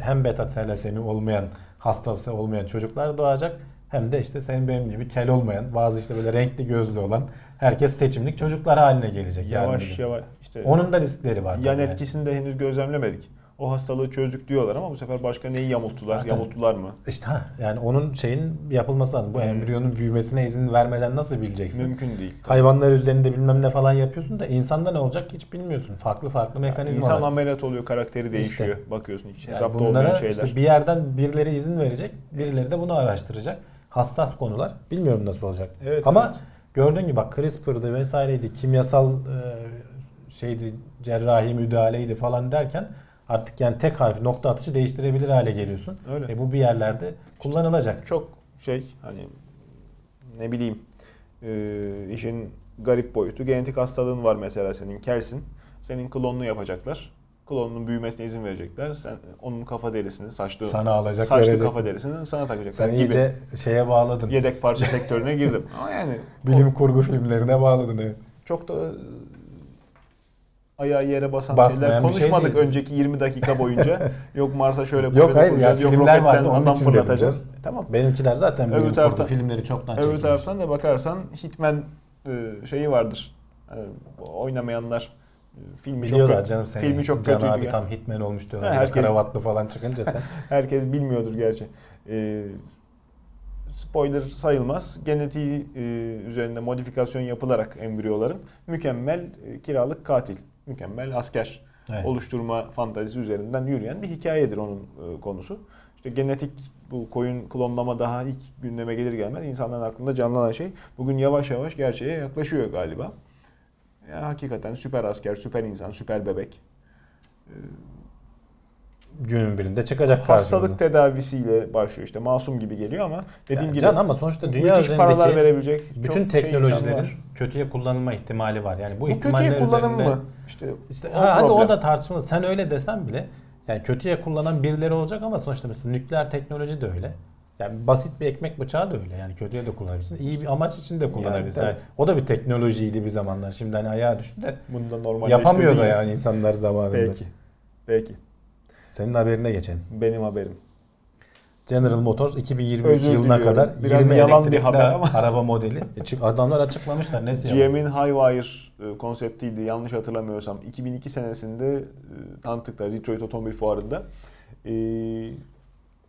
hem beta talasemi olmayan, hastası olmayan çocuklar doğacak. Hem de işte senin benim gibi kel olmayan, bazı işte böyle renkli gözlü olan herkes seçimlik çocuklar haline gelecek. Yavaş yavaş işte Onun da riskleri var. yan tabii yani. etkisini de henüz gözlemlemedik. O hastalığı çözdük diyorlar ama bu sefer başka neyi yamulttular? Zaten- Yamulttular mı? İşte ha, yani onun şeyin yapılması lazım. Bu Hmm. embriyonun büyümesine izin vermeden nasıl bileceksin? Mümkün değil. Hayvanlar üzerinde bilmem ne falan yapıyorsun da insanda ne olacak hiç bilmiyorsun. Farklı farklı mekanizmalar. İnsan ameliyat oluyor, karakteri değişiyor. Bakıyorsun hiç Yani hesapta olmayan şeyler. işte bir yerden birileri izin verecek, birileri de bunu araştıracak. Hassas konular. Bilmiyorum nasıl olacak. Evet, Ama evet. gördüğün gibi bak CRISPR'dı vesaireydi, kimyasal e, şeydi, cerrahi müdahaleydi falan derken artık yani tek harfi nokta atışı değiştirebilir hale geliyorsun. Öyle. E bu bir yerlerde kullanılacak. Çok şey hani ne bileyim e, işin garip boyutu genetik hastalığın var mesela senin kelsin. Senin klonunu yapacaklar. Klonunun büyümesine izin verecekler. Sen onun kafa derisini, saçlı Sana alacak, saçlı verecek. kafa derisini sana takacaklar Sen gibi. iyice şeye bağladın. Yedek parça sektörüne girdim. Ama yani Bilim kurgu filmlerine bağladın evet. çok da ayağı yere basan Basmayan şeyler şey konuşmadık değil. önceki 20 dakika boyunca. yok Mars'a şöyle Yok, hayır ya, yok filmler vardı, onun adam için fırlatacağız. E, tamam. Benimkiler zaten Öbür bilim taraftan- kurgu filmleri çoktan Öbür çekilmiş. taraftan da bakarsan Hitman e, şeyi vardır. E, oynamayanlar filmi Biliyorlar çok canım seni. Filmi çok Can kötüydü. abi ya. tam hitman olmuş diyorlar. Ha, herkes- Kravatlı falan çıkınca sen. Herkes bilmiyordur gerçi. E, spoiler sayılmaz. Genetiği e, üzerinde modifikasyon yapılarak embriyoların mükemmel e, kiralık katil, mükemmel asker Evet. oluşturma fantazisi üzerinden yürüyen bir hikayedir onun e, konusu. İşte genetik bu koyun klonlama daha ilk gündeme gelir gelmez insanların aklında canlanan şey bugün yavaş yavaş gerçeğe yaklaşıyor galiba. Ya hakikaten süper asker, süper insan, süper bebek. Günün birinde çıkacak Hastalık karşımıza. tedavisiyle başlıyor işte masum gibi geliyor ama dediğim Yani gibi Can ama sonuçta dünya müthiş paralar verebilecek bütün şey teknolojilerin var. kötüye kullanılma ihtimali var. Yani bu, Bu kötüye kullanım mı? İşte, İşte ha, hadi o da tartışmalı. Sen öyle desen bile yani kötüye kullanan birileri olacak ama sonuçta mesela nükleer teknoloji de öyle. Yani basit bir ekmek bıçağı da öyle. Yani kötüye de kullanabilirsin. İyi bir amaç için de kullanabilirsin. tabii. Yani o da bir teknolojiydi bir zamanlar. Şimdi hani ayağa düştü de Bunu da normal yapamıyor da yani insanlar zamanında. Peki. Peki. Senin haberine geçelim. Benim haberim. General Motors 2023 Özür yılına diliyorum. kadar Biraz 20 yalan bir haber ama. araba modeli. E adamlar açıklamışlar. Yalan? GM'in Highwire e, konseptiydi yanlış hatırlamıyorsam. 2002 senesinde e, tanıttıkları Detroit Otomobil Fuarı'nda e,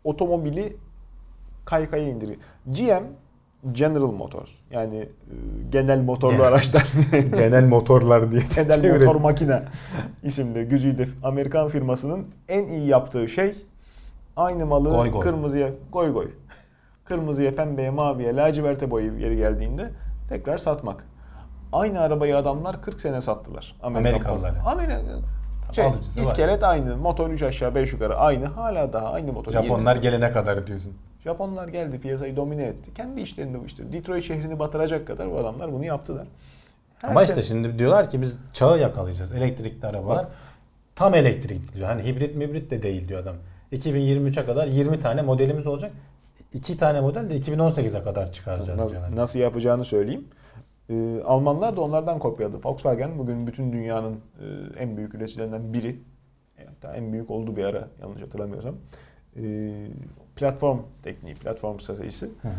otomobili kaykaya indiriyor. GM General Motors yani e, genel motorlu araçlar. Genel motorlar diye genel çevirelim. motor makine isimli güzide Amerikan firmasının en iyi yaptığı şey aynı malı Goy goy. kırmızıya goy goy. Kırmızıya, pembeye, maviye, laciverte boyayıp yeri geldiğinde tekrar satmak. Aynı arabayı adamlar 40 sene sattılar. Amerikalılar. Amerika şey, alıcısı var. iskelet aynı, motor 3 aşağı 5 yukarı aynı, hala daha aynı motor. Japonlar gelene kadar diyorsun. Japonlar geldi piyasayı domine etti. Kendi işlerinde bu işte. Detroit şehrini batıracak kadar bu adamlar bunu yaptılar. Her Ama işte şimdi diyorlar ki biz çağı yakalayacağız. Elektrikli arabalar Bak. tam elektrikli diyor. Hani hibrit mibrit de değil diyor adam. 2023'e kadar 20 tane modelimiz olacak. 2 tane model de 2018'e kadar çıkaracağız Nasıl, diyorlar. nasıl yapacağını söyleyeyim. Ee, Almanlar da onlardan kopyaladı. Volkswagen bugün bütün dünyanın e, en büyük üreticilerinden biri. Hatta en büyük olduğu bir ara yanlış hatırlamıyorsam. Ee, platform tekniği, platform stratejisi. Hı hı.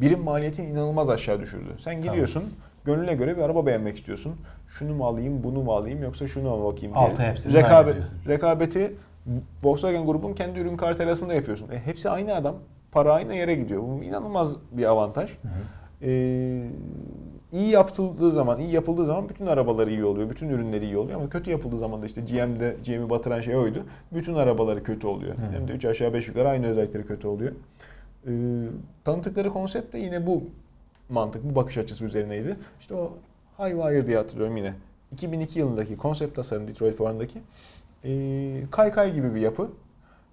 Birim maliyetini inanılmaz aşağı düşürdü. Sen gidiyorsun, gönlüne göre bir araba beğenmek istiyorsun. Şunu mu alayım, bunu mu alayım yoksa şunu mu bakayım diye. Altı hepsini Rekabet, rekabeti Volkswagen grubun kendi ürün kartelasında yapıyorsun. E, hepsi aynı adam. Para aynı yere gidiyor. Bu inanılmaz bir avantaj. Hı hı. Ee, iyi yapıldığı zaman, iyi yapıldığı zaman bütün arabaları iyi oluyor, bütün ürünleri iyi oluyor ama kötü yapıldığı zaman da işte GM'de GM'i batıran şey oydu. Bütün arabaları kötü oluyor. Hı. Hem de 3 aşağı 5 yukarı aynı özellikleri kötü oluyor. Ee, tanıttıkları konsept de yine bu mantık, bu bakış açısı üzerineydi. İşte o Highwire diye hatırlıyorum yine. 2002 yılındaki konsept tasarım Detroit Fuarı'ndaki ee, kaykay gibi bir yapı.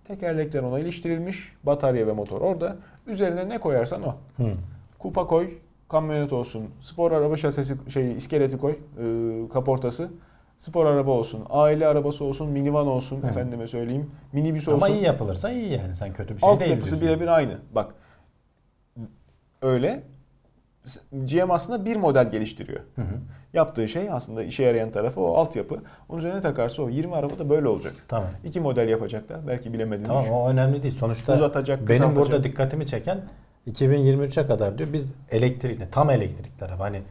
Tekerlekler ona iliştirilmiş, batarya ve motor orada. Üzerine ne koyarsan o. Hı. Kupa koy, kamyonet olsun, spor araba şasisi şey iskeleti koy, e, kaportası. Spor araba olsun, aile arabası olsun, minivan olsun, Hı. efendime söyleyeyim, minibüs olsun. Ama iyi yapılırsa iyi yani. Sen kötü bir şey değil Altyapısı birebir aynı. Bak öyle. GM aslında bir model geliştiriyor. Hı hı. Yaptığı şey aslında işe yarayan tarafı o altyapı. Onun üzerine takarsa o 20 araba da böyle olacak. Tamam. İki model yapacaklar. Belki bilemediğin Tamam üç. o önemli değil. Sonuçta Uzatacak, benim kısaltacak. burada dikkatimi çeken 2023'e kadar diyor biz elektrikli, tam elektrikli araba hani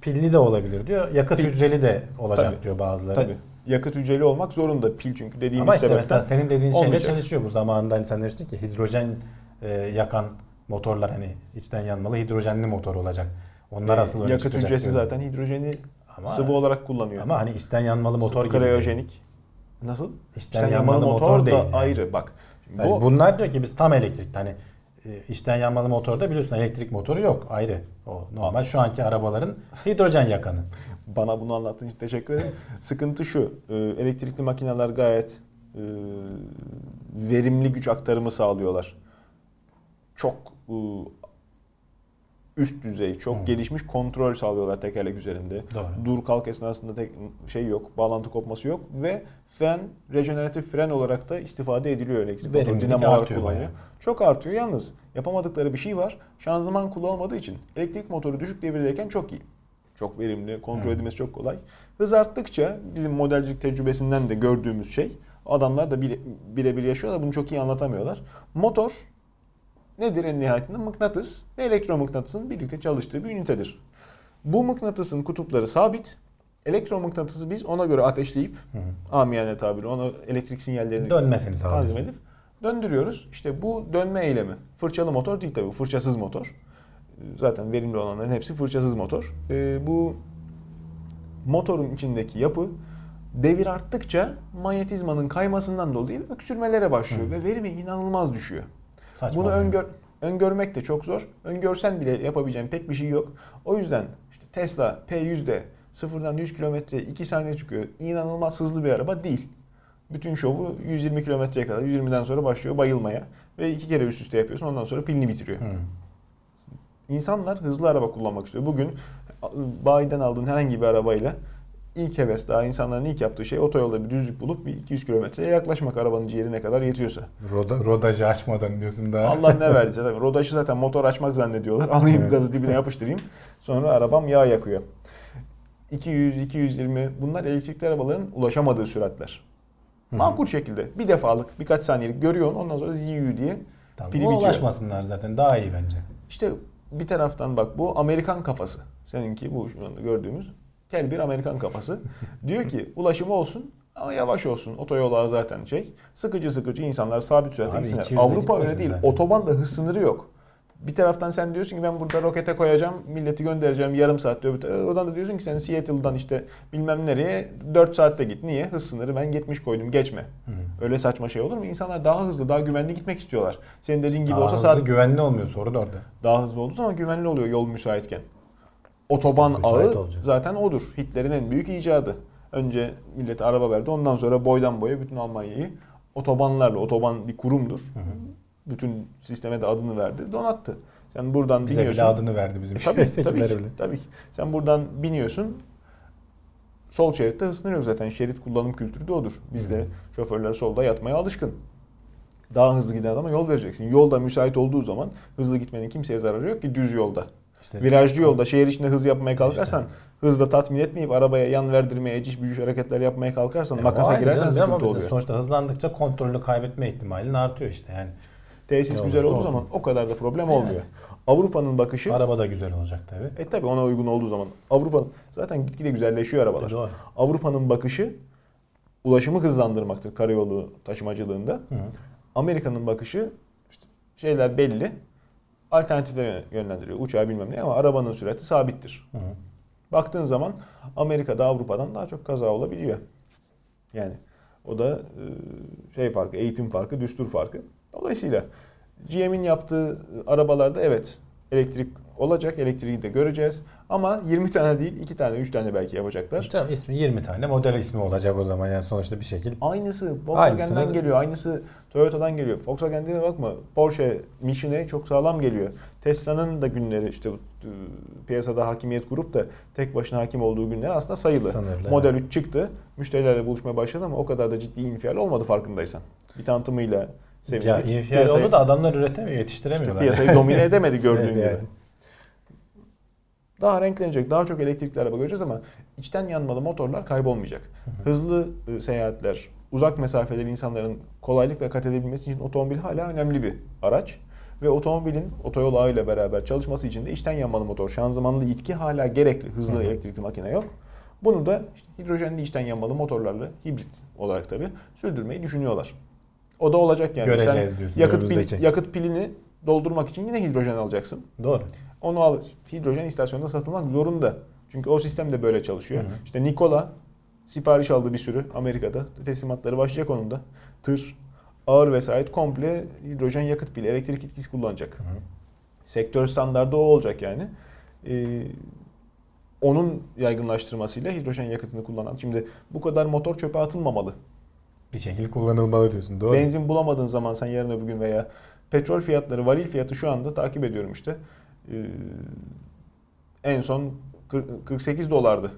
pilli de olabilir diyor. Yakıt Pil- hücreli de olacak Tabii. diyor bazıları. Tabii. Yakıt hücreli olmak zorunda pil çünkü dediğimiz Ama işte sebepten. mesela senin dediğin şeyle olmayacak. çalışıyor bu zamanında hani sen demiştin ki hidrojen e, yakan motorlar hani içten yanmalı hidrojenli motor olacak. Onlar asıl öne yakıt hücresi diyor. zaten hidrojeni Ama- sıvı olarak kullanıyor. Ama hani içten yanmalı motor gibi. Kriyojenik. Nasıl? İçten yanmalı motor da değil yani. ayrı bak. Yani Bu bunlar diyor ki biz tam elektrikli hani içten yanmalı motorda biliyorsun elektrik motoru yok ayrı. O normal şu anki arabaların hidrojen yakanı. bana bunu anlattığın için teşekkür ederim. Sıkıntı şu. e, Elektrikli makineler gayet e, verimli güç aktarımı sağlıyorlar. Çok e, üst düzey, çok Hı. gelişmiş kontrol sağlıyorlar tekerlek üzerinde. Doğru. Dur kalk esnasında tek şey yok, bağlantı kopması yok ve fren, rejeneratif fren olarak da istifade ediliyor elektrik motor. Verimlilik Dinamo artıyor kullanıyor. bayağı. Çok artıyor yalnız. Yapamadıkları bir şey var. Şanzıman kulu olmadığı için elektrik motoru düşük devirdeyken çok iyi. Çok verimli, kontrol Hı. edilmesi çok kolay. Hız arttıkça bizim modelcilik tecrübesinden de gördüğümüz şey adamlar da bire- birebir yaşıyorlar bunu çok iyi anlatamıyorlar. Motor nedir en nihayetinde? Mıknatıs ve elektromıknatısın birlikte çalıştığı bir ünitedir. Bu mıknatısın kutupları sabit. Elektromıknatısı biz ona göre ateşleyip Hı. amiyane tabiri ona elektrik sinyallerini Dönmesini tanzim edip döndürüyoruz. İşte bu dönme eylemi. Fırçalı motor değil tabii. Fırçasız motor. Zaten verimli olanların hepsi fırçasız motor. Ee, bu motorun içindeki yapı devir arttıkça manyetizmanın kaymasından dolayı öksürmelere başlıyor Hı. ve verimi inanılmaz düşüyor. Saçma Bunu öngör, öngörmek de çok zor. Öngörsen bile yapabileceğin pek bir şey yok. O yüzden işte Tesla P100'de sıfırdan 100 kilometre 2 saniye çıkıyor. İnanılmaz hızlı bir araba değil. Bütün şovu 120 kilometreye kadar, 120'den sonra başlıyor bayılmaya. Ve iki kere üst üste yapıyorsun ondan sonra pilini bitiriyor. Hı. İnsanlar hızlı araba kullanmak istiyor. Bugün bayiden aldığın herhangi bir arabayla ilk heves daha insanların ilk yaptığı şey otoyolda bir düzlük bulup bir 200 kilometreye yaklaşmak arabanın ciğerine kadar yetiyorsa. Roda, rodajı açmadan diyorsun daha. Allah ne verdiyse tabii. Rodajı zaten motor açmak zannediyorlar. Alayım Evet. gazı dibine yapıştırayım. Sonra arabam yağ yakıyor. 200, 220 bunlar elektrikli arabaların ulaşamadığı süratler. Makul şekilde bir defalık birkaç saniyelik görüyorsun ondan sonra ziyu diye Tamam, pili bitiyor. ulaşmasınlar zaten daha iyi bence. İşte bir taraftan bak bu Amerikan kafası. Seninki bu şu anda gördüğümüz tel bir Amerikan kafası. Diyor ki ulaşım olsun ama yavaş olsun. Otoyollar zaten şey. Sıkıcı sıkıcı insanlar sabit sürate Abi gitsinler. 200'de Avrupa öyle değil. zaten. Otobanda hız sınırı yok. Bir taraftan sen diyorsun ki ben burada rokete koyacağım, milleti göndereceğim yarım saatte öbür tarafta. Oradan da diyorsun ki sen Seattle'dan işte bilmem nereye 4 saatte git. Niye? Hız sınırı ben 70 koydum geçme. Hı. Öyle saçma şey olur mu? İnsanlar daha hızlı, daha güvenli gitmek istiyorlar. Senin dediğin gibi Daha olsa hızlı, saat güvenli olmuyor sorun orada. daha hızlı olduğu zaman güvenli oluyor yol müsaitken. Otoban İşte ağı olacak. zaten odur. Hitler'in en büyük icadı. Önce millete araba verdi. Ondan sonra boydan boya bütün Almanya'yı otobanlarla, otoban bir kurumdur. Hı hı. Bütün sisteme de adını verdi, donattı. Sen buradan Bize biniyorsun. bile adını verdi bizim E, tabii, tabii, şehirdekilere ki, tabii ki. Sen buradan biniyorsun. Sol şeritte yok zaten. Şerit kullanım kültürü de odur. Bizde Hı. şoförler solda yatmaya alışkın. Daha hızlı giden adama yol vereceksin. Yolda müsait olduğu zaman hızlı gitmenin kimseye zararı yok ki düz yolda. İşte Virajlı yolda şehir içinde hız yapmaya kalkarsan hızla tatmin etmeyip arabaya yan verdirmeye, eciş bücüş hareketler yapmaya kalkarsan Ya makasa girersen canım ama sıkıntı oluyor. Sonuçta hızlandıkça kontrolünü kaybetme ihtimalin artıyor işte yani. Tesis Ne güzel olduğu olsun. zaman o kadar da problem Yani. olmuyor. Avrupa'nın bakışı Araba da güzel olacak tabii. e tabi ona uygun olduğu zaman Avrupa zaten gitgide güzelleşiyor arabalar. Doğru. Avrupa'nın bakışı ulaşımı hızlandırmaktır karayolu taşımacılığında. Amerika'nın bakışı işte şeyler belli. Alternatiflere yönlendiriyor. Uçağı bilmem ne ama arabanın sürati sabittir. Hı hı. Baktığın zaman Amerika'da Avrupa'dan daha çok kaza olabiliyor. Yani o da e, şey farkı, eğitim farkı, düstur farkı. Dolayısıyla GM'in yaptığı arabalarda evet elektrik olacak, elektriği de göreceğiz. Ama 20 tane değil, 2 tane, 3 tane belki yapacaklar. Tamam ismi 20 tane model ismi olacak o zaman yani sonuçta bir şekil. Aynısı Volkswagen'den Aynısını- geliyor, aynısı Toyota'dan geliyor. Volkswagen'de bakma, Porsche, Michelin çok sağlam geliyor. Tesla'nın da günleri işte e, piyasada hakimiyet kurup da tek başına hakim olduğu günler aslında sayılı. Sınırlı, Model 3 çıktı, müşterilerle buluşmaya başladı ama o kadar da ciddi infial olmadı farkındaysan. Bir tanıtımıyla sevindik. Ya infial Piyasayı- oldu da adamlar üretemiyor, işte yetiştiremiyorlar. piyasayı domine edemedi gördüğün Evet, gibi. yani. Daha renklenecek, daha çok elektrikli araba göreceğiz ama içten yanmalı motorlar kaybolmayacak. Hızlı e, seyahatler, uzak mesafeleri insanların kolaylıkla kat edebilmesi için otomobil hala önemli bir araç. Ve otomobilin otoyol ağıyla beraber çalışması için de içten yanmalı motor, şanzımanlı itki hala gerekli. Hızlı Hı hı. elektrikli makine yok. Bunu da işte hidrojenli içten yanmalı motorlarla hibrit olarak tabii sürdürmeyi düşünüyorlar. O da olacak yani. Göreceğiz Sen diyorsun yakıt, pil- yakıt pilini doldurmak için yine hidrojen alacaksın. Doğru. Onu al. Hidrojen istasyonunda satılmak zorunda. Çünkü o sistem de böyle çalışıyor. Hı hı. İşte Nikola sipariş aldı bir sürü Amerika'da. Teslimatları başlayacak onun da. Tır, ağır vesait komple hidrojen yakıt pili, elektrik etkisi kullanacak. Hı hı. Sektör standardı o olacak yani. Ee, onun yaygınlaştırmasıyla hidrojen yakıtını kullanan. Şimdi bu kadar motor çöpe atılmamalı. Bir şekilde kullanılmalı diyorsun. Doğru. Benzin bulamadığın zaman sen yarın öbür gün veya petrol fiyatları, varil fiyatı şu anda takip ediyorum işte. Ee, en son 40 48 dolardı.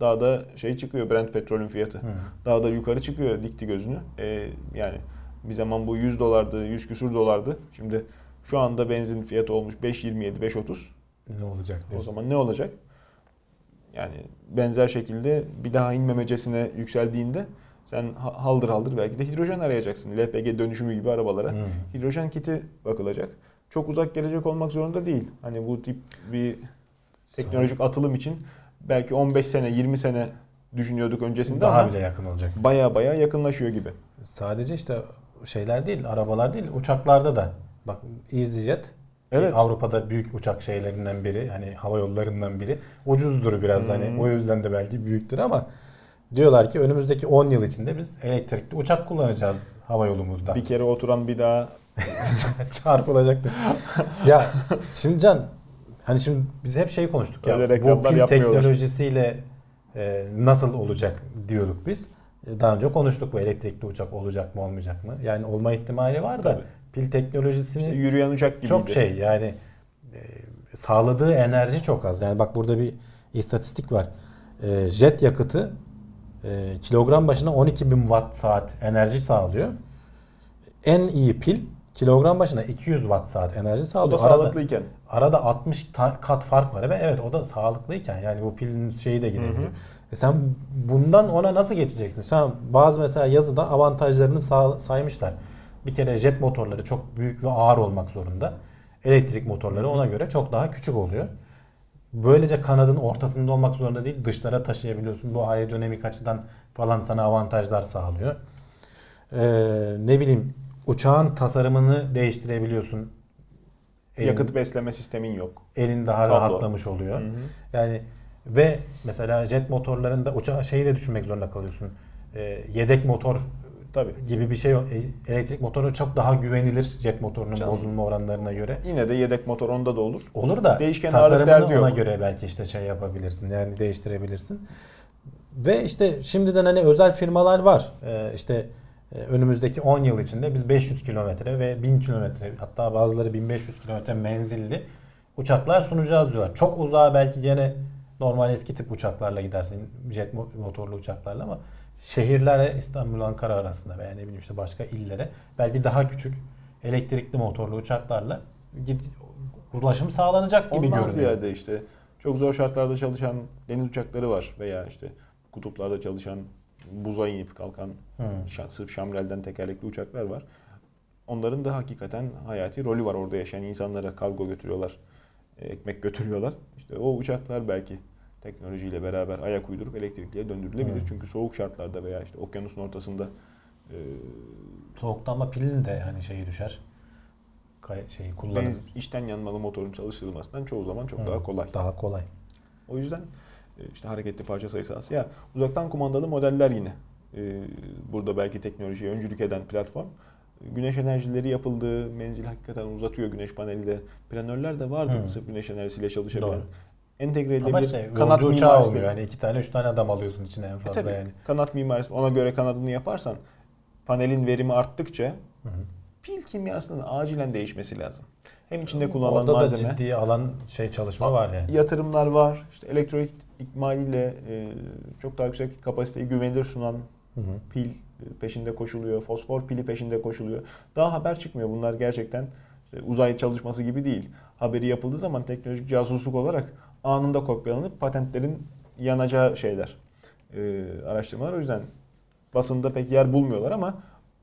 Daha da şey çıkıyor Brent petrolün fiyatı. Hı. Daha da yukarı çıkıyor dikti gözünü. Ee, yani bir zaman bu 100 dolardı, 100 küsur dolardı. Şimdi şu anda benzin fiyatı olmuş 5.27, 5.30. Ne olacak O diyorsun. zaman ne olacak? Yani benzer şekilde bir daha inmemecesine yükseldiğinde sen ha- haldır haldır belki de hidrojen arayacaksın. LPG dönüşümü gibi arabalara. Hı. Hidrojen kiti bakılacak. Çok uzak gelecek olmak zorunda değil. Hani bu tip bir teknolojik atılım için belki 15 sene, 20 sene düşünüyorduk öncesinde Daha ama bile yakın olacak. baya baya yakınlaşıyor gibi. Sadece işte şeyler değil, arabalar değil, uçaklarda da. Bak EasyJet Evet. Avrupa'da büyük uçak şeylerinden biri, hani hava yollarından biri. Ucuzdur biraz Hmm. hani o yüzden de belki büyüktür ama diyorlar ki önümüzdeki 10 yıl içinde biz elektrikli uçak kullanacağız hava yolumuzda. Bir kere oturan bir daha Çarpılacaktı. ya şimdi Can hani şimdi biz hep şey konuştuk ya. Öyle Bu pil teknolojisiyle e, nasıl olacak diyorduk biz. E, Daha önce konuştuk bu elektrikli uçak olacak mı olmayacak mı? Yani olma ihtimali var da Tabii. pil teknolojisini işte yürüyen uçak gibiydi. çok şey yani e, sağladığı enerji çok az. Yani bak burada bir istatistik var. e, jet yakıtı e, kilogram başına 12.000 watt saat enerji sağlıyor. En iyi pil kilogram başına 200 watt saat enerji O sağlıyor. da Arada- sağlıklıyken. Arada 60 ta- kat fark var ve evet o da sağlıklıyken yani bu pilin şeyi de gidebiliyor. E sen bundan ona nasıl geçeceksin? Sen bazı mesela yazıda avantajlarını sağ- saymışlar. Bir kere jet motorları çok büyük ve ağır olmak zorunda. Elektrik motorları ona göre çok daha küçük oluyor. Böylece kanadın ortasında olmak zorunda değil. Dışlara taşıyabiliyorsun. Bu aerodinamik açıdan falan sana avantajlar sağlıyor. Ee, ne bileyim uçağın tasarımını değiştirebiliyorsun. Elin- Yakıt besleme sistemin yok. elin daha Kablo. rahatlamış oluyor. Yani ve mesela jet motorlarında uçağı şeyi de düşünmek zorunda kalıyorsun. Ee, yedek motor Tabii. gibi bir şey yok. E, Elektrik motoru çok daha güvenilir jet motorunun Canım. bozulma oranlarına göre. Yine de yedek motor onda da olur. Olur da Değişken tasarımını ona yok. göre belki işte şey yapabilirsin. Yani değiştirebilirsin. Ve işte şimdiden hani özel firmalar var. Ee, işte e, önümüzdeki 10 yıl içinde biz 500 kilometre ve 1000 kilometre hatta bazıları 1500 kilometre menzilli uçaklar sunacağız diyorlar. Çok uzağa belki gene normal eski tip uçaklarla gidersin. Jet mo- motorlu uçaklarla ama şehirlere İstanbul Ankara arasında veya ne bileyim işte başka illere belki daha küçük elektrikli motorlu uçaklarla ulaşım sağlanacak gibi Ondan görünüyor. ziyade işte çok zor şartlarda çalışan deniz uçakları var veya işte kutuplarda çalışan buza inip kalkan şa- sırf şamrelden tekerlekli uçaklar var. Onların da hakikaten hayati rolü var orada yaşayan insanlara kargo götürüyorlar, e, ekmek götürüyorlar. İşte o uçaklar belki teknolojiyle beraber ayak uydurup elektrikliye döndürülebilir. Hı. Çünkü soğuk şartlarda veya işte okyanusun ortasında e, Soğuklanma pilinin de hani şeyi düşer. Şeyi kullanır. benz, içten yanmalı motorun çalıştırılmasından çoğu zaman çok Hı. daha kolay. Daha kolay. O yüzden işte hareketli parça sayısı az. Ya uzaktan kumandalı modeller yine. E, Burada belki teknolojiye öncülük eden platform. Güneş enerjileri yapıldığı menzil hakikaten uzatıyor güneş paneliyle. Planörler de vardı Hı. sırf güneş enerjisiyle çalışabilen. Doğru. Entegre edilebilir. Ama işte kanat mimarisi. olmuyor. Yani iki tane üç tane adam alıyorsun içine en E fazla tabii, yani. Kanat mimarisi ona göre kanadını yaparsan panelin verimi arttıkça Hı hı. pil kimyasının acilen değişmesi lazım. Hem içinde kullanılan Orada malzeme. da ciddi alan şey çalışma var yani. yatırımlar var. İşte elektronik ikmaliyle e, çok daha yüksek kapasiteyi güvenilir sunan Hı hı. pil e, peşinde koşuluyor. Fosfor pili peşinde koşuluyor. Daha haber çıkmıyor. Bunlar gerçekten işte uzay çalışması gibi değil. Haberi yapıldığı zaman teknolojik casusluk olarak anında kopyalanıp patentlerin yanacağı şeyler. E, araştırmalar o yüzden basında pek yer bulmuyorlar ama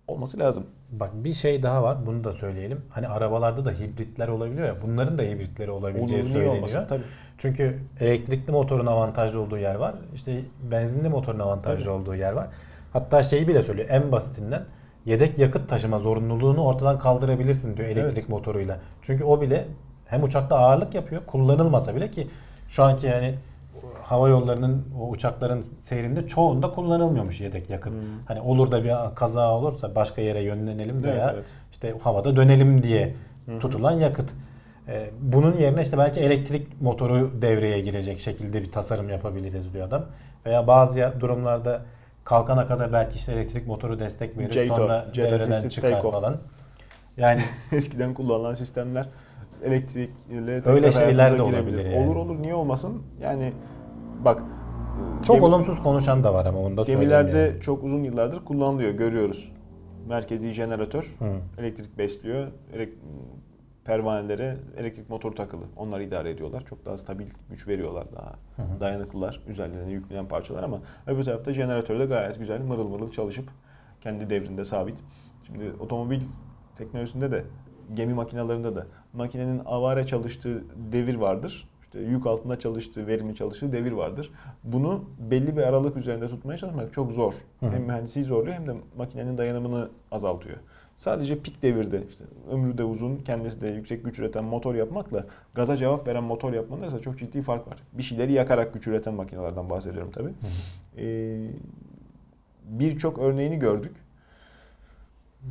olması lazım. Bak bir şey daha var. Bunu da söyleyelim. Hani arabalarda da hibritler olabiliyor ya. Bunların da hibritleri olabileceği Olur, niye olmasın? söyleniyor. Tabii. Çünkü elektrikli motorun avantajlı olduğu yer var. İşte benzinli motorun avantajlı Tabii. olduğu yer var. Hatta şeyi bile söylüyor en basitinden yedek yakıt taşıma zorunluluğunu ortadan kaldırabilirsin diyor elektrik Evet. motoruyla. Çünkü o bile hem uçakta ağırlık yapıyor kullanılmasa bile ki şu anki yani hava yollarının o uçakların seyrinde çoğunda kullanılmıyormuş yedek yakıt. Hmm. Hani olur da bir kaza olursa başka yere yönlenelim veya Evet, evet. işte havada dönelim diye hı. tutulan yakıt. Ee, bunun yerine işte belki elektrik motoru devreye girecek şekilde bir tasarım yapabiliriz diyor adam. Veya bazı durumlarda kalkana kadar belki işte elektrik motoru destek verir JETO, sonra Jet devreden çıkar Takeoff. falan. Yani Eskiden kullanılan sistemler elektrikle Öyle şeyler de olabilir yani. Olur olur niye olmasın? Yani bak çok gemi- olumsuz konuşan da var ama onu da söyleyeyim gemilerde yani. çok uzun yıllardır kullanılıyor görüyoruz. Merkezi jeneratör Hı. elektrik besliyor. Elek- pervanelere elektrik motoru takılı. Onlar idare ediyorlar. Çok daha stabil güç veriyorlar daha. hı. Dayanıklılar. Üzerlerine yüklenen parçalar ama öbür tarafta jeneratör de gayet güzel mırıl mırıl çalışıp kendi devrinde sabit. Şimdi otomobil teknolojisinde de gemi makinalarında da makinenin avare çalıştığı devir vardır. İşte yük altında çalıştığı, verimli çalıştığı devir vardır. Bunu belli bir aralık üzerinde tutmaya çalışmak çok zor. Hı. Hem mühendisi zorluyor hem de makinenin dayanımını azaltıyor. Sadece pik devirde işte ömrü de uzun, kendisi de yüksek güç üreten motor yapmakla gaza cevap veren motor yapmanın arasında çok ciddi fark var. Bir şeyleri yakarak güç üreten makinelerden bahsediyorum tabii. Ee, Birçok örneğini gördük.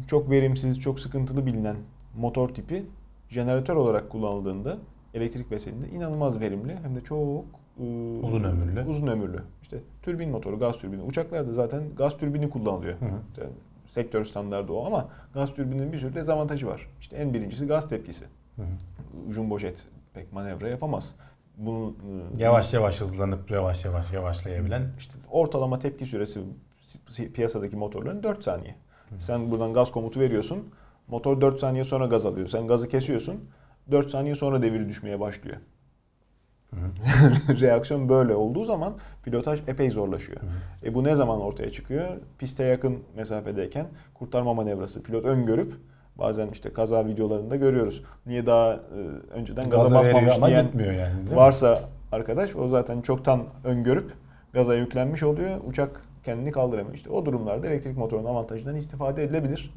Çok verimsiz, çok sıkıntılı bilinen motor tipi jeneratör olarak kullanıldığında elektrik besleninde inanılmaz verimli hem de çok e, Uzun ömürlü. Uzun ömürlü. İşte türbin motoru, gaz türbini. Uçaklarda zaten gaz türbini kullanılıyor. Hı hı. İşte sektör standardı o ama gaz türbinin bir sürü dezavantajı var. İşte en birincisi gaz tepkisi. Hı hı. Jumbo jet pek manevra yapamaz. bunun e, Yavaş yavaş hızlanıp yavaş yavaş yavaşlayabilen. işte ortalama tepki süresi piyasadaki motorların 4 saniye. Sen buradan gaz komutu veriyorsun. Motor 4 saniye sonra gaz alıyor. Sen gazı kesiyorsun. 4 saniye sonra devir düşmeye başlıyor. Reaksiyon böyle olduğu zaman pilotaj epey zorlaşıyor. E bu ne zaman ortaya çıkıyor? Piste yakın mesafedeyken kurtarma manevrası. Pilot öngörüp bazen işte kaza videolarında görüyoruz. Niye daha e, önceden gaza Gaza basmamış diyen gitmiyor yani. varsa arkadaş o zaten çoktan öngörüp gaza yüklenmiş oluyor. Uçak kendini kaldıramıyor. İşte o durumlarda elektrik motorunun avantajından istifade edilebilir.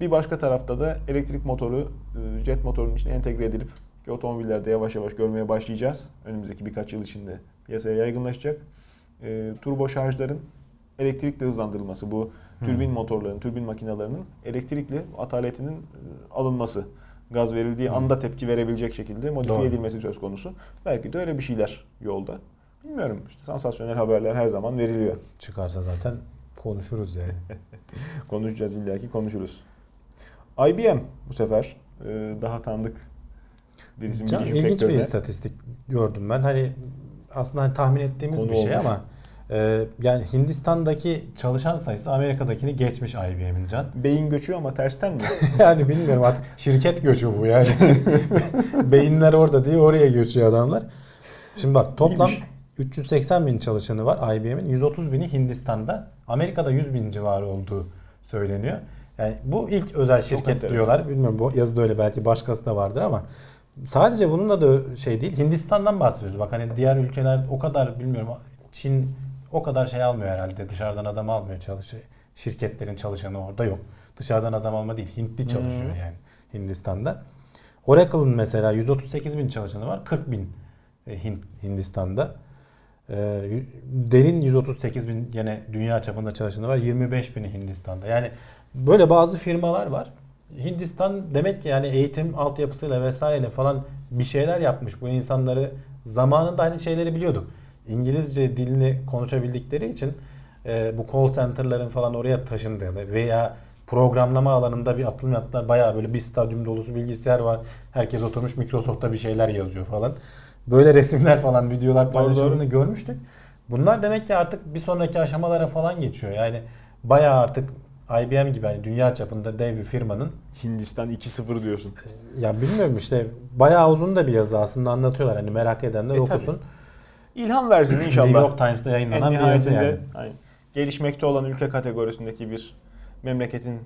Bir başka tarafta da elektrik motoru e, jet motorunun içine entegre edilip ki otomobillerde yavaş yavaş görmeye başlayacağız. Önümüzdeki birkaç yıl içinde piyasaya yaygınlaşacak. E, turbo şarjların elektrikle hızlandırılması bu türbin motorların, türbin makinelerinin elektrikli ataletinin e, alınması. Gaz verildiği anda tepki verebilecek şekilde modifiye Doğru. edilmesi söz konusu. Belki de öyle bir şeyler yolda. Bilmiyorum. İşte sansasyonel haberler her zaman veriliyor. Çıkarsa zaten konuşuruz yani. Konuşacağız illaki konuşuruz. IBM bu sefer e, daha tanıdık bir isim Can, bilişim ilginç bir istatistik gördüm ben. Hani aslında hani tahmin ettiğimiz Konu bir şey olmuş. ama e, yani Hindistan'daki çalışan sayısı Amerika'dakini geçmiş IBM'in can. Beyin göçüyor ama tersten mi? yani bilmiyorum artık şirket göçü bu yani. Beyinler orada diye oraya göçüyor adamlar. Şimdi bak toplam İyiymiş. 380 bin çalışanı var IBM'in. 130 bini Hindistan'da. Amerika'da 100 bin civarı olduğu söyleniyor. Yani bu ilk özel şirket enteresan. diyorlar. Bilmiyorum bu yazıda öyle belki başkası da vardır ama sadece bununla da şey değil. Hindistan'dan bahsediyoruz. Bak hani diğer ülkeler o kadar bilmiyorum. Çin o kadar şey almıyor herhalde. Dışarıdan adam almıyor çalışıyor. Şirketlerin çalışanı orada yok. Dışarıdan adam alma değil. Hintli çalışıyor Hı. yani Hindistan'da. Oracle'ın mesela 138 bin çalışanı var. 40 bin e, Hint, Hindistan'da. Y- Derin 138 bin yine dünya çapında çalışanı var. 25 bini Hindistan'da. Yani böyle bazı firmalar var. Hindistan demek ki yani eğitim altyapısıyla vesaireyle falan bir şeyler yapmış. Bu insanları zamanında hani şeyleri biliyorduk. İngilizce dilini konuşabildikleri için e, bu call center'ların falan oraya taşındığını veya programlama alanında bir atılım yaptılar. Bayağı böyle bir stadyum dolusu bilgisayar var. Herkes oturmuş Microsoft'ta bir şeyler yazıyor falan. Böyle resimler falan videolar paylaşıldığını görmüştük. Bunlar demek ki artık bir sonraki aşamalara falan geçiyor. Yani bayağı artık IBM gibi hani dünya çapında dev bir firmanın Hindistan 2-0 diyorsun. ya bilmiyorum işte bayağı uzun da bir yazı aslında anlatıyorlar. Hani merak edenler E, okusun. İlham versin inşallah. New York Times'ta en yayınlanan bir yazı yani. hani gelişmekte olan ülke kategorisindeki bir memleketin e,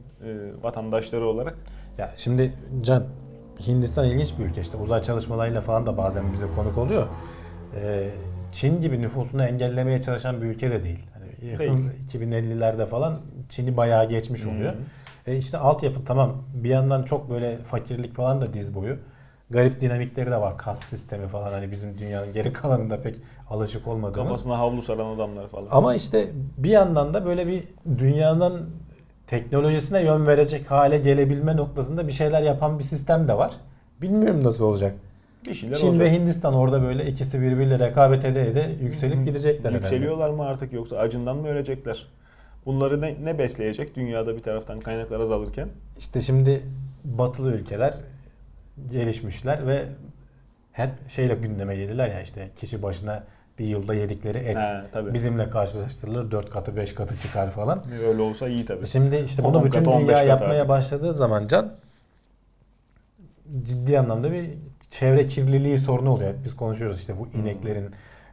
vatandaşları olarak Ya şimdi Can Hindistan ilginç bir ülke işte uzay çalışmalarıyla falan da bazen bize konuk oluyor. Ee, Çin gibi nüfusunu engellemeye çalışan bir ülke de değil. Hani yakın Değil. 2050'lerde falan Çin'i bayağı geçmiş oluyor. Hı E işte altyapı tamam bir yandan çok böyle fakirlik falan da diz boyu. Garip dinamikleri de var. Kas sistemi falan hani bizim dünyanın geri kalanında pek alışık olmadığımız. kafasına havlu saran adamlar falan. Ama işte bir yandan da böyle bir dünyanın teknolojisine yön verecek hale gelebilme noktasında bir şeyler yapan bir sistem de var. Bilmiyorum nasıl olacak. bir şeyler Çin olacak. ve Hindistan orada böyle ikisi birbiriyle rekabet ede ede yükselip gidecekler herhalde. Yükseliyorlar mı artık yoksa acından mı ölecekler? Bunları ne, ne besleyecek dünyada bir taraftan kaynaklar azalırken? İşte şimdi batılı ülkeler gelişmişler ve hep şeyle gündeme gelirler ya işte kişi başına bir yılda yedikleri et He, tabii. bizimle karşılaştırılır 4 katı 5 katı çıkar falan. Öyle olsa iyi tabii. Şimdi işte 10 bunu bütün katı, 15 dünya yapmaya artık. başladığı zaman can ciddi anlamda bir çevre kirliliği sorunu oluyor. Biz konuşuyoruz işte bu Hmm. ineklerin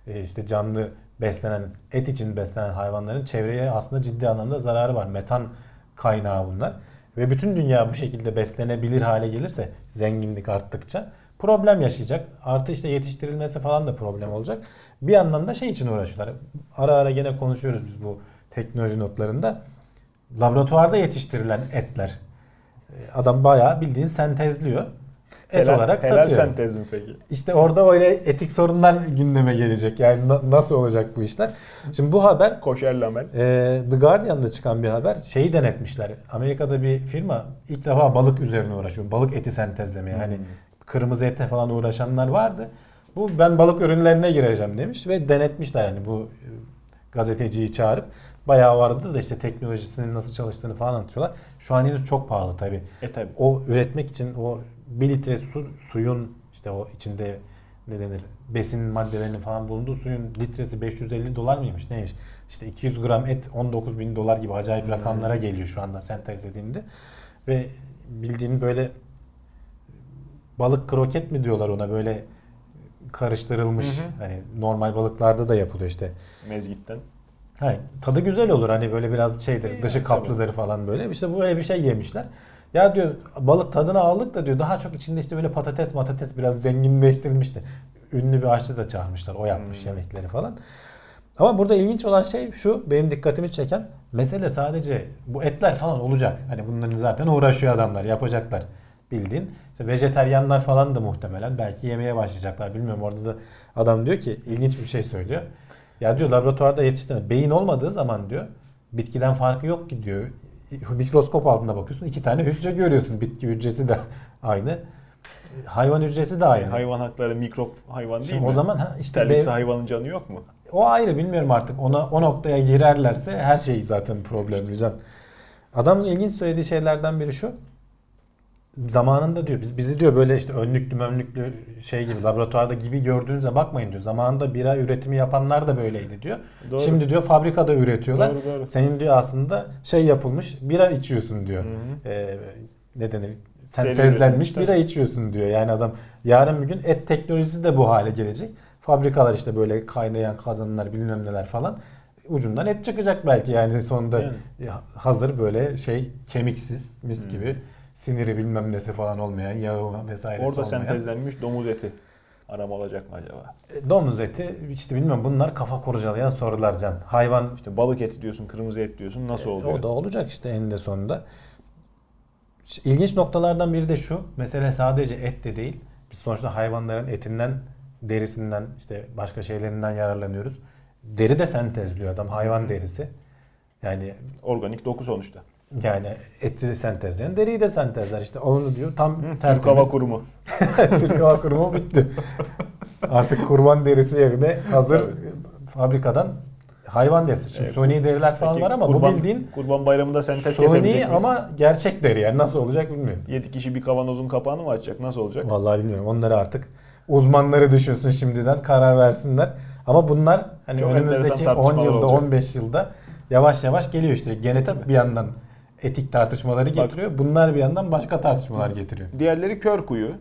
e, işte canlı beslenen et için beslenen hayvanların çevreye aslında ciddi anlamda zararı var. Metan kaynağı bunlar. Ve bütün dünya bu şekilde beslenebilir hale gelirse zenginlik arttıkça problem yaşayacak. Artı işte yetiştirilmesi falan da problem olacak. Bir yandan da şey için uğraşıyorlar. Ara ara gene konuşuyoruz biz bu teknoloji notlarında. Laboratuvarda yetiştirilen etler. E, Adam bayağı bildiğin sentezliyor. Et helal, olarak helal satıyor. sentez mi peki? İşte orada öyle etik sorunlar gündeme gelecek. Yani na- nasıl olacak bu işler? Şimdi bu haber Koşer lamel. e, The Guardian'da çıkan bir haber. Şeyi denetmişler. Amerika'da bir firma ilk defa balık üzerine uğraşıyor. Balık eti sentezlemeye. Hani Hmm. kırmızı ete falan uğraşanlar vardı. Bu ben balık ürünlerine gireceğim demiş ve denetmişler yani bu e, gazeteciyi çağırıp bayağı vardı da işte teknolojisinin nasıl çalıştığını falan anlatıyorlar. Şu an henüz çok pahalı tabii. E tabi. O üretmek için o 1 litre su, suyun işte o içinde ne denir besin maddelerinin falan bulunduğu suyun litresi 550 dolar mıymış neymiş? İşte 200 gram et 19 bin dolar gibi acayip Hmm. rakamlara geliyor şu anda sentezlediğinde. Ve bildiğin böyle balık kroket mi diyorlar ona böyle karıştırılmış Hı hı. hani normal balıklarda da yapılıyor işte. Mezgitten. Hayır, tadı güzel olur hani böyle biraz şeydir dışı kaplıdır falan böyle. İşte böyle bir şey yemişler. Ya diyor balık tadını aldık da diyor daha çok içinde işte böyle patates matates biraz zenginleştirilmişti. Ünlü bir aşçı da çağırmışlar. O yapmış Hmm. yemekleri falan. Ama burada ilginç olan şey şu benim dikkatimi çeken mesele sadece bu etler falan olacak. Hani bunların zaten uğraşıyor adamlar yapacaklar bildiğin. İşte vejeteryanlar falan da muhtemelen belki yemeye başlayacaklar. Bilmiyorum orada da adam diyor ki ilginç bir şey söylüyor. Ya diyor laboratuvarda yetiştirme beyin olmadığı zaman diyor bitkiden farkı yok ki diyor. Mikroskop altında bakıyorsun iki tane hücre görüyorsun. Bitki hücresi de aynı. Hayvan hücresi de aynı. Hayvan hakları mikrop hayvan değil Şimdi mi? o zaman ha, işte Terlikse dev- hayvanın canı yok mu? o ayrı bilmiyorum artık. Ona o noktaya girerlerse her şey zaten problemli can. Adamın ilginç söylediği şeylerden biri şu. Zamanında diyor biz bizi diyor böyle işte önlüklü mömlüklü şey gibi laboratuvarda gibi gördüğünüze bakmayın diyor. Zamanında bira üretimi yapanlar da böyleydi diyor. Doğru. Şimdi diyor fabrikada üretiyorlar. Doğru, doğru. Senin diyor aslında şey yapılmış bira içiyorsun diyor. Hı hı. Ee, ne denir? Sentezlenmiş bira içiyorsun diyor. Yani adam yarın bir gün et teknolojisi de bu hale gelecek. Fabrikalar işte böyle kaynayan kazanlar bilmem neler falan. Ucundan et çıkacak belki yani sonunda Yani. hazır böyle şey kemiksiz mis Hmm. Siniri bilmem nesi falan olmayan yağı vesaire Orada olmayan. sentezlenmiş domuz eti arama olacak mı acaba? E, Domuz eti işte bilmem bunlar kafa kurcalayan sorular can. Hayvan İşte balık eti diyorsun, kırmızı et diyorsun. Nasıl oluyor? E, O da olacak işte eninde sonunda. İlginç noktalardan biri de şu. Mesele sadece et de değil. Biz sonuçta hayvanların etinden, derisinden, işte başka şeylerinden yararlanıyoruz. Deri de sentezliyor adam. Hayvan derisi. Yani Organik doku sonuçta. Yani eti sentezleyen deriyi de sentezler. İşte onu diyor tam Türk tertemiz. Hava Kurumu. Türk Hava Kurumu bitti. Artık kurban derisi yerine hazır fabrikadan hayvan derisi. Şimdi Evet, suni deriler falan Peki var ama kurban, bu bildiğin Kurban Bayramı'nda sentez Suni kesebilecek miyiz? ama gerçek deri yani nasıl olacak bilmiyorum. 7 kişi bir kavanozun kapağını mı açacak? Nasıl olacak? Vallahi bilmiyorum. Onları artık uzmanları düşünsün şimdiden karar versinler. Ama bunlar hani Çok önümüzdeki 10 tartışmalar yılda olacak. 15 yılda yavaş yavaş geliyor işte. Genetik Tabii. bir yandan etik tartışmaları getiriyor. Bunlar bir yandan başka tartışmalar getiriyor. Diğerleri kör kuyu.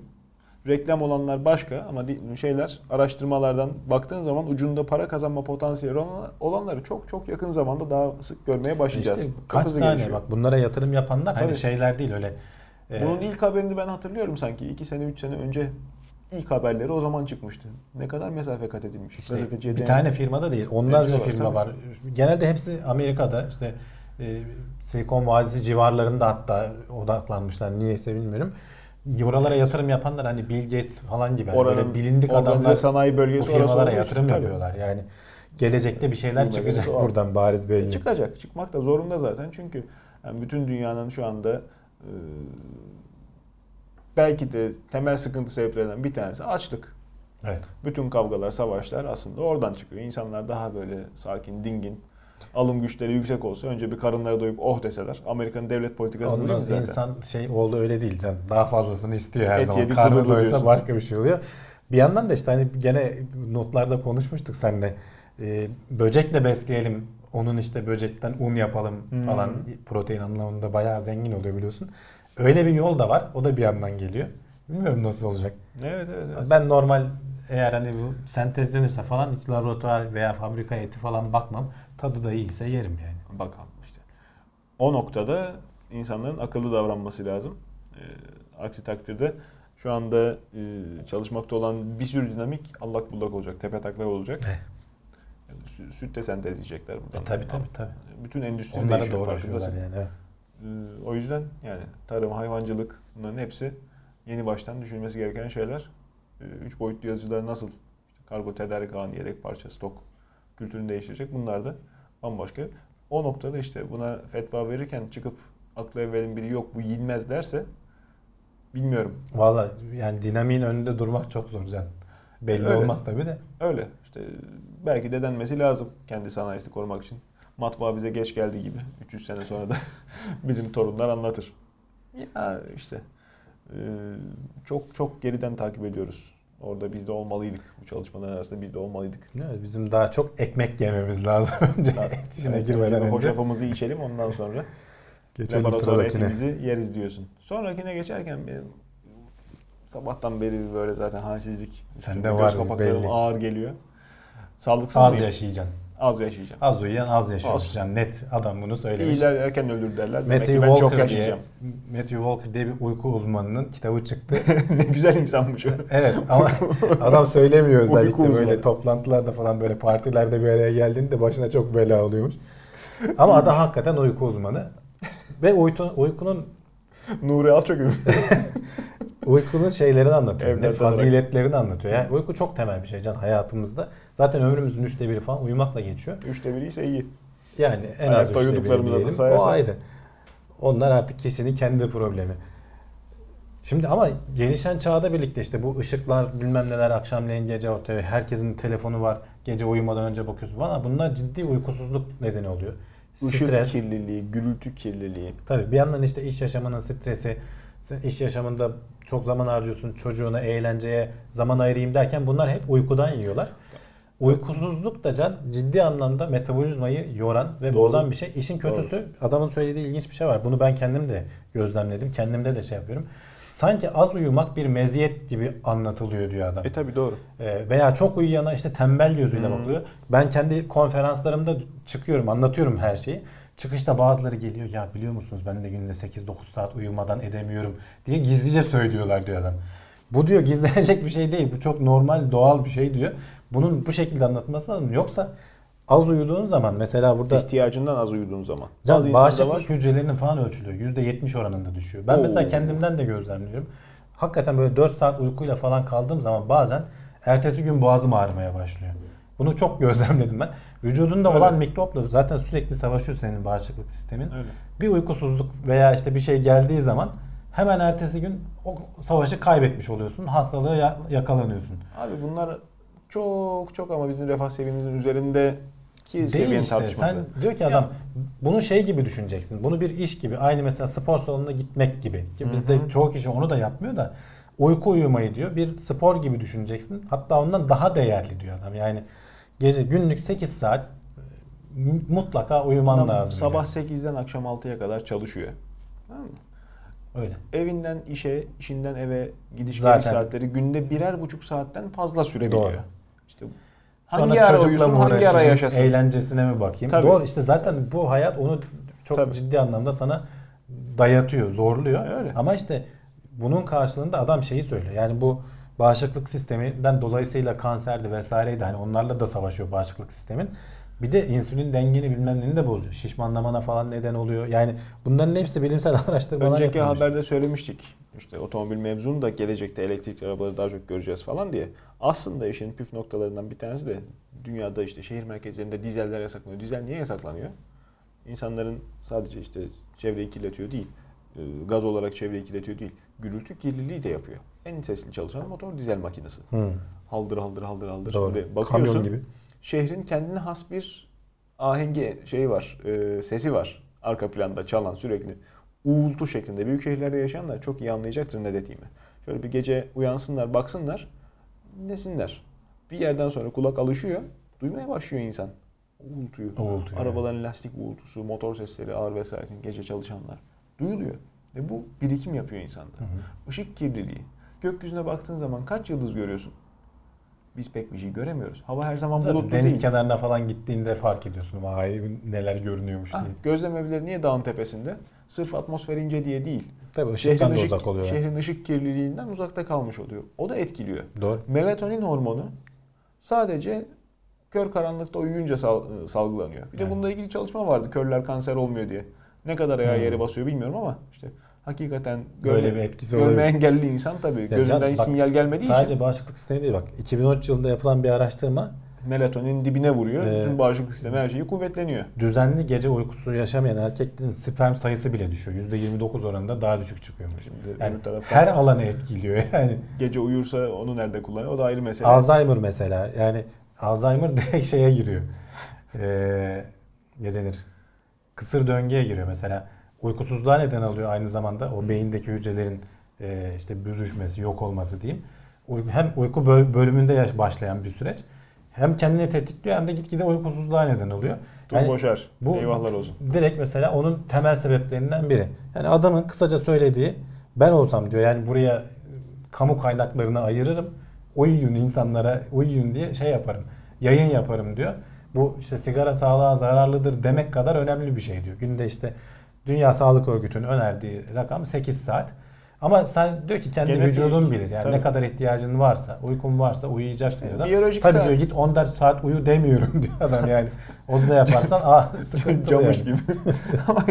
Reklam olanlar başka ama şeyler araştırmalardan baktığın zaman ucunda para kazanma potansiyeli olan- olanları çok çok yakın zamanda daha sık görmeye başlayacağız. İşte kaç tane gelişiyor. bak bunlara yatırım yapanlar hani Tabii. şeyler değil öyle. e, Bunun ilk haberini ben hatırlıyorum sanki. 2 sene 3 sene önce ilk haberleri o zaman çıkmıştı. Ne kadar mesafe kat edilmiş. İşte Gazeteciye bir tane firmada değil, onlarca Denetiyorlar, firma tabii. var. Genelde hepsi Amerika'da işte e, Silikon Vadisi civarlarında hatta odaklanmışlar. Niyeyse bilmiyorum. Buralara yatırım yapanlar hani Bill Gates falan gibi hani Oranın böyle bilindik adamlar sanayi bu bölgesi orası firmalara yatırım tabii. yapıyorlar. Yani gelecekte bir şeyler Bilmem çıkacak buradan bariz belli. Çıkacak. Çıkmak da zorunda zaten. Çünkü yani bütün dünyanın şu anda e, belki de temel sıkıntı sebeplerinden bir tanesi açlık. Evet. Bütün kavgalar, savaşlar aslında oradan çıkıyor. İnsanlar daha böyle sakin, dingin, alım güçleri yüksek olsa önce bir karınları doyup oh deseler. Amerika'nın devlet politikası bu değil Ondan mi zaten? insan şey oldu öyle değil can. Daha fazlasını istiyor her Et zaman. Karnı doysa diyorsun. başka bir şey oluyor. Bir yandan da işte hani gene notlarda konuşmuştuk seninle. Ee, böcekle besleyelim. Onun işte böcekten un yapalım Hmm. falan. Protein anlamında bayağı zengin oluyor biliyorsun. Öyle bir yol da var. O da bir yandan geliyor. Bilmiyorum nasıl olacak. Evet evet. evet. Ben normal eğer hani bu sentezlenirse falan hiç laboratuvar veya fabrika eti falan bakmam. Tadı da iyiyse yerim yani. Bakalım işte. O noktada insanların akıllı davranması lazım. Ee, aksi takdirde şu anda e, çalışmakta olan bir sürü dinamik allak bullak olacak, tepe taklak olacak. Eh. Yani sü- süt de sentezleyecekler buradan. E, tabii tabii tabii. Bütün endüstri Onlara değişiyor, uğraşıyorlar farkındasın. yani. evet. Ee, o yüzden yani tarım, hayvancılık bunların hepsi yeni baştan düşünülmesi gereken şeyler. Ee, üç boyutlu yazıcılar nasıl işte kargo tedarik ağını, yedek parça, stok kültürünü değiştirecek bunlar da bambaşka. O noktada işte buna fetva verirken çıkıp aklı evvelin biri yok bu yenmez derse bilmiyorum. Valla yani dinamiğin önünde durmak çok zor can. Belli Öyle. olmaz tabii de. Öyle işte belki de denmesi lazım kendi sanayisini korumak için. Matbaa bize geç geldi gibi 300 sene sonra da bizim torunlar anlatır. Ya işte çok çok geriden takip ediyoruz Orada biz de olmalıydık. Bu çalışmalar arasında biz de olmalıydık. Evet, bizim daha çok ekmek yememiz lazım önce et işine Evet, girmeden önce. Hoşafımızı içelim ondan sonra Geçelim laboratuvar etimizi yeriz diyorsun. Sonrakine geçerken benim sabahtan beri böyle zaten halsizlik. Sende var göz kapaklarım belli. ağır geliyor. Sağlıksız Az mıyım? yaşayacaksın. Az yaşayacağım. Az uyuyan az yaşayacaksın. Net adam bunu söylemiş. İyiler erken ölür derler. Demek Matthew ki ben çok Walker diye, yaşayacağım. Matthew Walker diye bir uyku uzmanının kitabı çıktı. ne güzel insanmış o. evet ama adam söylemiyor Uyku özellikle uzmanı. böyle toplantılarda falan böyle partilerde bir araya geldiğinde başına çok bela oluyormuş. Ama adam hakikaten uyku uzmanı. Ve uyku, uykunun Nuri Alçok'un. uykunun şeylerini anlatıyor. Ne olarak. faziletlerini anlatıyor. Yani uyku çok temel bir şey can hayatımızda. Zaten ömrümüzün üçte biri falan uyumakla geçiyor. Üçte biri ise iyi. Yani en Hayatta az üçte biri uyuduklarımızı da diyelim. O ayrı. Onlar artık kişinin kendi problemi. Şimdi ama gelişen çağda birlikte işte bu ışıklar bilmem neler akşamleyin gece ortaya herkesin telefonu var. Gece uyumadan önce bakıyorsun falan. Bunlar ciddi uykusuzluk nedeni oluyor. Işık Stres. kirliliği, gürültü kirliliği. Tabii bir yandan işte iş yaşamının stresi, sen iş yaşamında çok zaman harcıyorsun çocuğuna, eğlenceye zaman ayırayım derken bunlar hep uykudan yiyorlar. Uykusuzluk da can ciddi anlamda metabolizmayı yoran ve Doğru. bozan bir şey. İşin kötüsü adamın söylediği ilginç bir şey var. Bunu ben kendim de gözlemledim. Kendimde de şey yapıyorum. Sanki az uyumak bir meziyet gibi anlatılıyor diyor adam. E tabi doğru. Ee, veya çok uyuyana işte tembel gözüyle Hmm. bakılıyor. Ben kendi konferanslarımda çıkıyorum, anlatıyorum her şeyi. Çıkışta bazıları geliyor ya biliyor musunuz ben de günde 8-9 saat uyumadan edemiyorum diye gizlice söylüyorlar diyor adam. Bu diyor gizlenecek bir şey değil. Bu çok normal, doğal bir şey diyor. Bunun bu şekilde anlatması lazım. Yoksa az uyuduğun zaman mesela burada İhtiyacından az uyuduğun zaman. Bazı bağışıklık var. hücrelerinin falan ölçülüyor. %70 oranında düşüyor. Ben mesela Oo. kendimden de gözlemliyorum. Hakikaten böyle 4 saat uykuyla falan kaldığım zaman bazen ertesi gün boğazım ağrımaya başlıyor. Bunu çok gözlemledim ben. Vücudunda Öyle. olan mikropla zaten sürekli savaşıyor senin bağışıklık sistemin. Öyle. Bir uykusuzluk veya işte bir şey geldiği zaman hemen ertesi gün o savaşı kaybetmiş oluyorsun. Hastalığa ya- yakalanıyorsun. Abi bunlar çok çok ama bizim refah seviyemizin üzerinde ki Değil seviyenin işte. tartışması. Sen diyor ki adam bunu şey gibi düşüneceksin. Bunu bir iş gibi. Aynı mesela spor salonuna gitmek gibi. Ki bizde çoğu kişi onu da yapmıyor da uyku uyumayı diyor. Bir spor gibi düşüneceksin. Hatta ondan daha değerli diyor adam. Yani gece günlük 8 saat e, mutlaka uyuman Adam lazım. sabah diyor. 8'den akşam 6'ya kadar çalışıyor. Tamam mı? öyle. Evinden işe, işinden eve gidiş geliş saatleri günde birer buçuk saatten fazla sürebiliyor. Doğru. İşte Sonra hangi ara uyusun, hangi ara yaşasın? Eğlencesine mi bakayım? Tabii. Doğru işte zaten bu hayat onu çok Tabii. ciddi anlamda sana dayatıyor, zorluyor. Öyle. Ama işte bunun karşılığında adam şeyi söylüyor. Yani bu bağışıklık sisteminden dolayısıyla kanserdi vesaireydi. Hani onlarla da savaşıyor bağışıklık sistemin. Bir de insülin dengeni bilmem neyini de bozuyor. Şişmanlamana falan neden oluyor. Yani bunların hepsi bilimsel araştırmalar Önceki yapılmış. haberde söylemiştik. İşte otomobil mevzunu da gelecekte elektrikli arabaları daha çok göreceğiz falan diye. Aslında işin püf noktalarından bir tanesi de dünyada işte şehir merkezlerinde dizeller yasaklanıyor. Dizel niye yasaklanıyor? İnsanların sadece işte çevreyi kirletiyor değil, e, gaz olarak çevreyi kirletiyor değil, gürültü kirliliği de yapıyor. En sesli çalışan motor dizel makinesi. Hı, Haldır haldır haldır haldır. doğru. Ve bakıyorsun Kamyon gibi. şehrin kendine has bir ahengi şeyi var, e, sesi var. Arka planda çalan sürekli uğultu şeklinde. Büyük şehirlerde yaşayanlar çok iyi anlayacaktır ne dediğimi. Şöyle bir gece uyansınlar, baksınlar, nesinler. Bir yerden sonra kulak alışıyor, duymaya başlıyor insan. Uğultuyu. Uğultuyu, Arabaların lastik uğultusu, motor sesleri, ağır vesaire gece çalışanlar. Duyuluyor. Ve bu birikim yapıyor insanda. Hı hı. Işık kirliliği. Gökyüzüne baktığın zaman kaç yıldız görüyorsun? Biz pek bir şey göremiyoruz. Hava her zaman Zaten bulutlu deniz değil. kenarına falan gittiğinde fark ediyorsun. Vay neler görünüyormuş Ah, diye. gözlem evleri niye dağın tepesinde? Sırf atmosfer ince diye değil. Tabii ışıktan Şehrin da ışık, uzak oluyor. şehrin ışık kirliliğinden uzakta kalmış oluyor. O da etkiliyor. Doğru. Melatonin hormonu sadece kör karanlıkta uyuyunca sal- salgılanıyor. Bir de Evet. bununla ilgili çalışma vardı. Körler kanser olmuyor diye. Ne kadar ayağı Hmm. yere basıyor bilmiyorum ama işte hakikaten Böyle görme, bir etkisi görme olabilir. engelli insan tabii. Ya Gözünden can, bak, sinyal gelmediği Sadece için bağışıklık sistemi değil bak. 2013 yılında yapılan bir araştırma melatonin dibine vuruyor. Ee, Bütün bağışıklık sistemi her şeyi kuvvetleniyor. düzenli gece uykusu yaşamayan erkeklerin sperm sayısı bile düşüyor. %29 oranında daha düşük çıkıyormuş. Şimdi Yani her alanı etkiliyor yani. gece uyursa onu nerede kullanıyor? O da ayrı mesele. Alzheimer mesela yani Alzheimer direkt şeye giriyor. Ee, ne denir? Kısır döngüye giriyor mesela. Uykusuzluğa neden alıyor aynı zamanda o beyindeki hücrelerin e, işte büzüşmesi, yok olması diyeyim. Hem uyku böl- bölümünde başlayan bir süreç. Hem kendini tetikliyor hem de gitgide uykusuzluğa neden oluyor. Dur Yani boşar. bu- Eyvahlar olsun. direkt mesela onun temel sebeplerinden biri. Yani adamın kısaca söylediği ben olsam diyor yani buraya kamu kaynaklarını ayırırım. Uyuyun insanlara uyuyun diye şey yaparım. Yayın yaparım diyor. Bu işte sigara sağlığa zararlıdır demek kadar önemli bir şey diyor. Günde işte Dünya Sağlık Örgütü'nün önerdiği rakam 8 saat. Ama sen diyor ki kendi Genetik, vücudun bilir. Yani tabii. ne kadar ihtiyacın varsa, uykun varsa uyuyacaksın diyor. biyolojik Tabii saat. diyor git 14 saat uyu demiyorum diyor adam yani. Onu da yaparsan ah sıkıntı Camış yani. gibi. Ama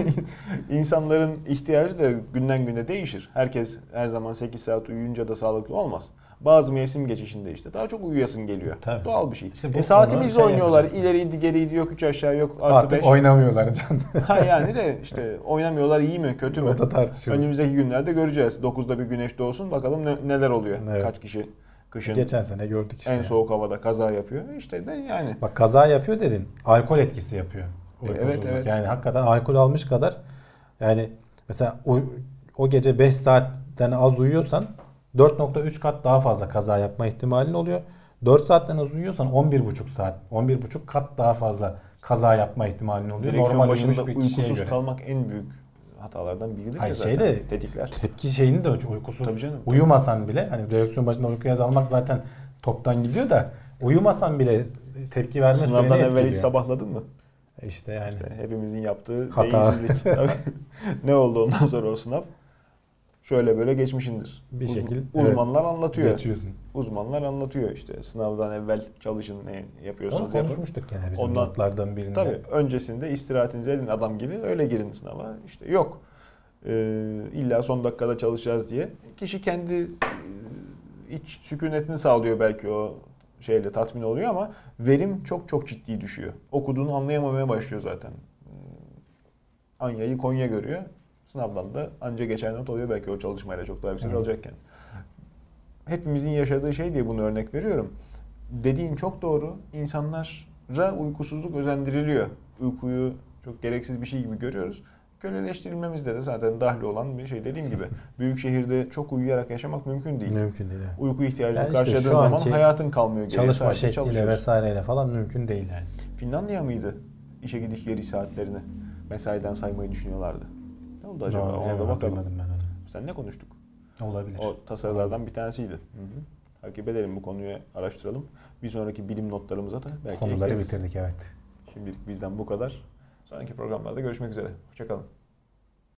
insanların ihtiyacı da günden güne değişir. Herkes her zaman 8 saat uyuyunca da sağlıklı olmaz. Bazı mevsim geçişinde işte daha çok uyuyasın geliyor. Tabii. Doğal bir şey. İşte bu e, saatimizle onu şey oynuyorlar. yapacaksın. İleriydi geriydi yok 3 aşağı yok artı Artık 5. oynamıyorlar can. ha yani de işte oynamıyorlar iyi mi kötü mü? o da tartışılır. Önümüzdeki günlerde göreceğiz. 9'da bir güneş doğsun bakalım ne- neler oluyor. Evet. Kaç kişi kışın Geçen sene gördük işte. en soğuk havada kaza yapıyor. İşte de yani. Bak kaza yapıyor dedin. Alkol etkisi yapıyor. Uykusuzluk. Evet, evet. Yani hakikaten alkol almış kadar yani mesela o, o gece 5 saatten az uyuyorsan 4.3 kat daha fazla kaza yapma ihtimalin oluyor. 4 saatten az uyuyorsan 11.5 saat, 11.5 kat daha fazla kaza yapma ihtimalin oluyor. Direksiyon Normal başında bir uykusuz göre. kalmak en büyük hatalardan biridir Hayır, ya zaten. şeyde- tetikler. Tepki şeyini de uykusuz. Tabii canım. Uyumasan bile hani direksiyon başında uykuya dalmak zaten toptan gidiyor da uyumasan bile tepki verme Sınavdan evvel hiç sabahladın mı? İşte yani. İşte hepimizin yaptığı Hata. beyinsizlik. Tabii. ne oldu ondan sonra o sınav? Şöyle böyle geçmişindir. Bir Uz- şekil, Uzmanlar anlatıyor. Geçiyorsun. Uzmanlar anlatıyor işte sınavdan evvel çalışın ne Onu yapıyorsanız yapın. konuşmuştuk yani bizim Ondan- notlardan birinde. Tabii öncesinde istirahatinizi edin adam gibi öyle girin sınava. İşte yok. Ee, illa son dakikada çalışacağız diye. Kişi kendi e, iç sükunetini sağlıyor belki o şeyle tatmin oluyor ama verim çok çok ciddi düşüyor. Okuduğunu anlayamamaya başlıyor zaten. Ee, Anya'yı Konya görüyor. Sınavdan da anca geçer not oluyor belki o çalışmayla çok daha yüksek Evet. alacakken. Hepimizin yaşadığı şey diye bunu örnek veriyorum. Dediğin çok doğru. İnsanlara uykusuzluk özendiriliyor. Uykuyu çok gereksiz bir şey gibi görüyoruz. Köleleştirilmemizde de zaten dahli olan bir şey dediğim gibi. Büyük şehirde çok uyuyarak yaşamak mümkün değil. Mümkün değil. yani. Uyku ihtiyacını Yani işte karşıladığın zaman hayatın kalmıyor. Çalışma şekliyle vesaireyle falan mümkün değil yani. Finlandiya mıydı? İşe gidiş geliş saatlerini mesaiden saymayı düşünüyorlardı. Ne oldu acaba? Doğru, Ona da bakalım. duymadım ben onu. Sen ne konuştuk? Olabilir. O tasarılardan bir tanesiydi. Hı hı. Takip edelim bu konuyu araştıralım. Bir sonraki bilim notlarımıza da belki Konuları ekleriz. bitirdik evet. Şimdilik bizden bu kadar. Sonraki programlarda görüşmek üzere. Hoşçakalın.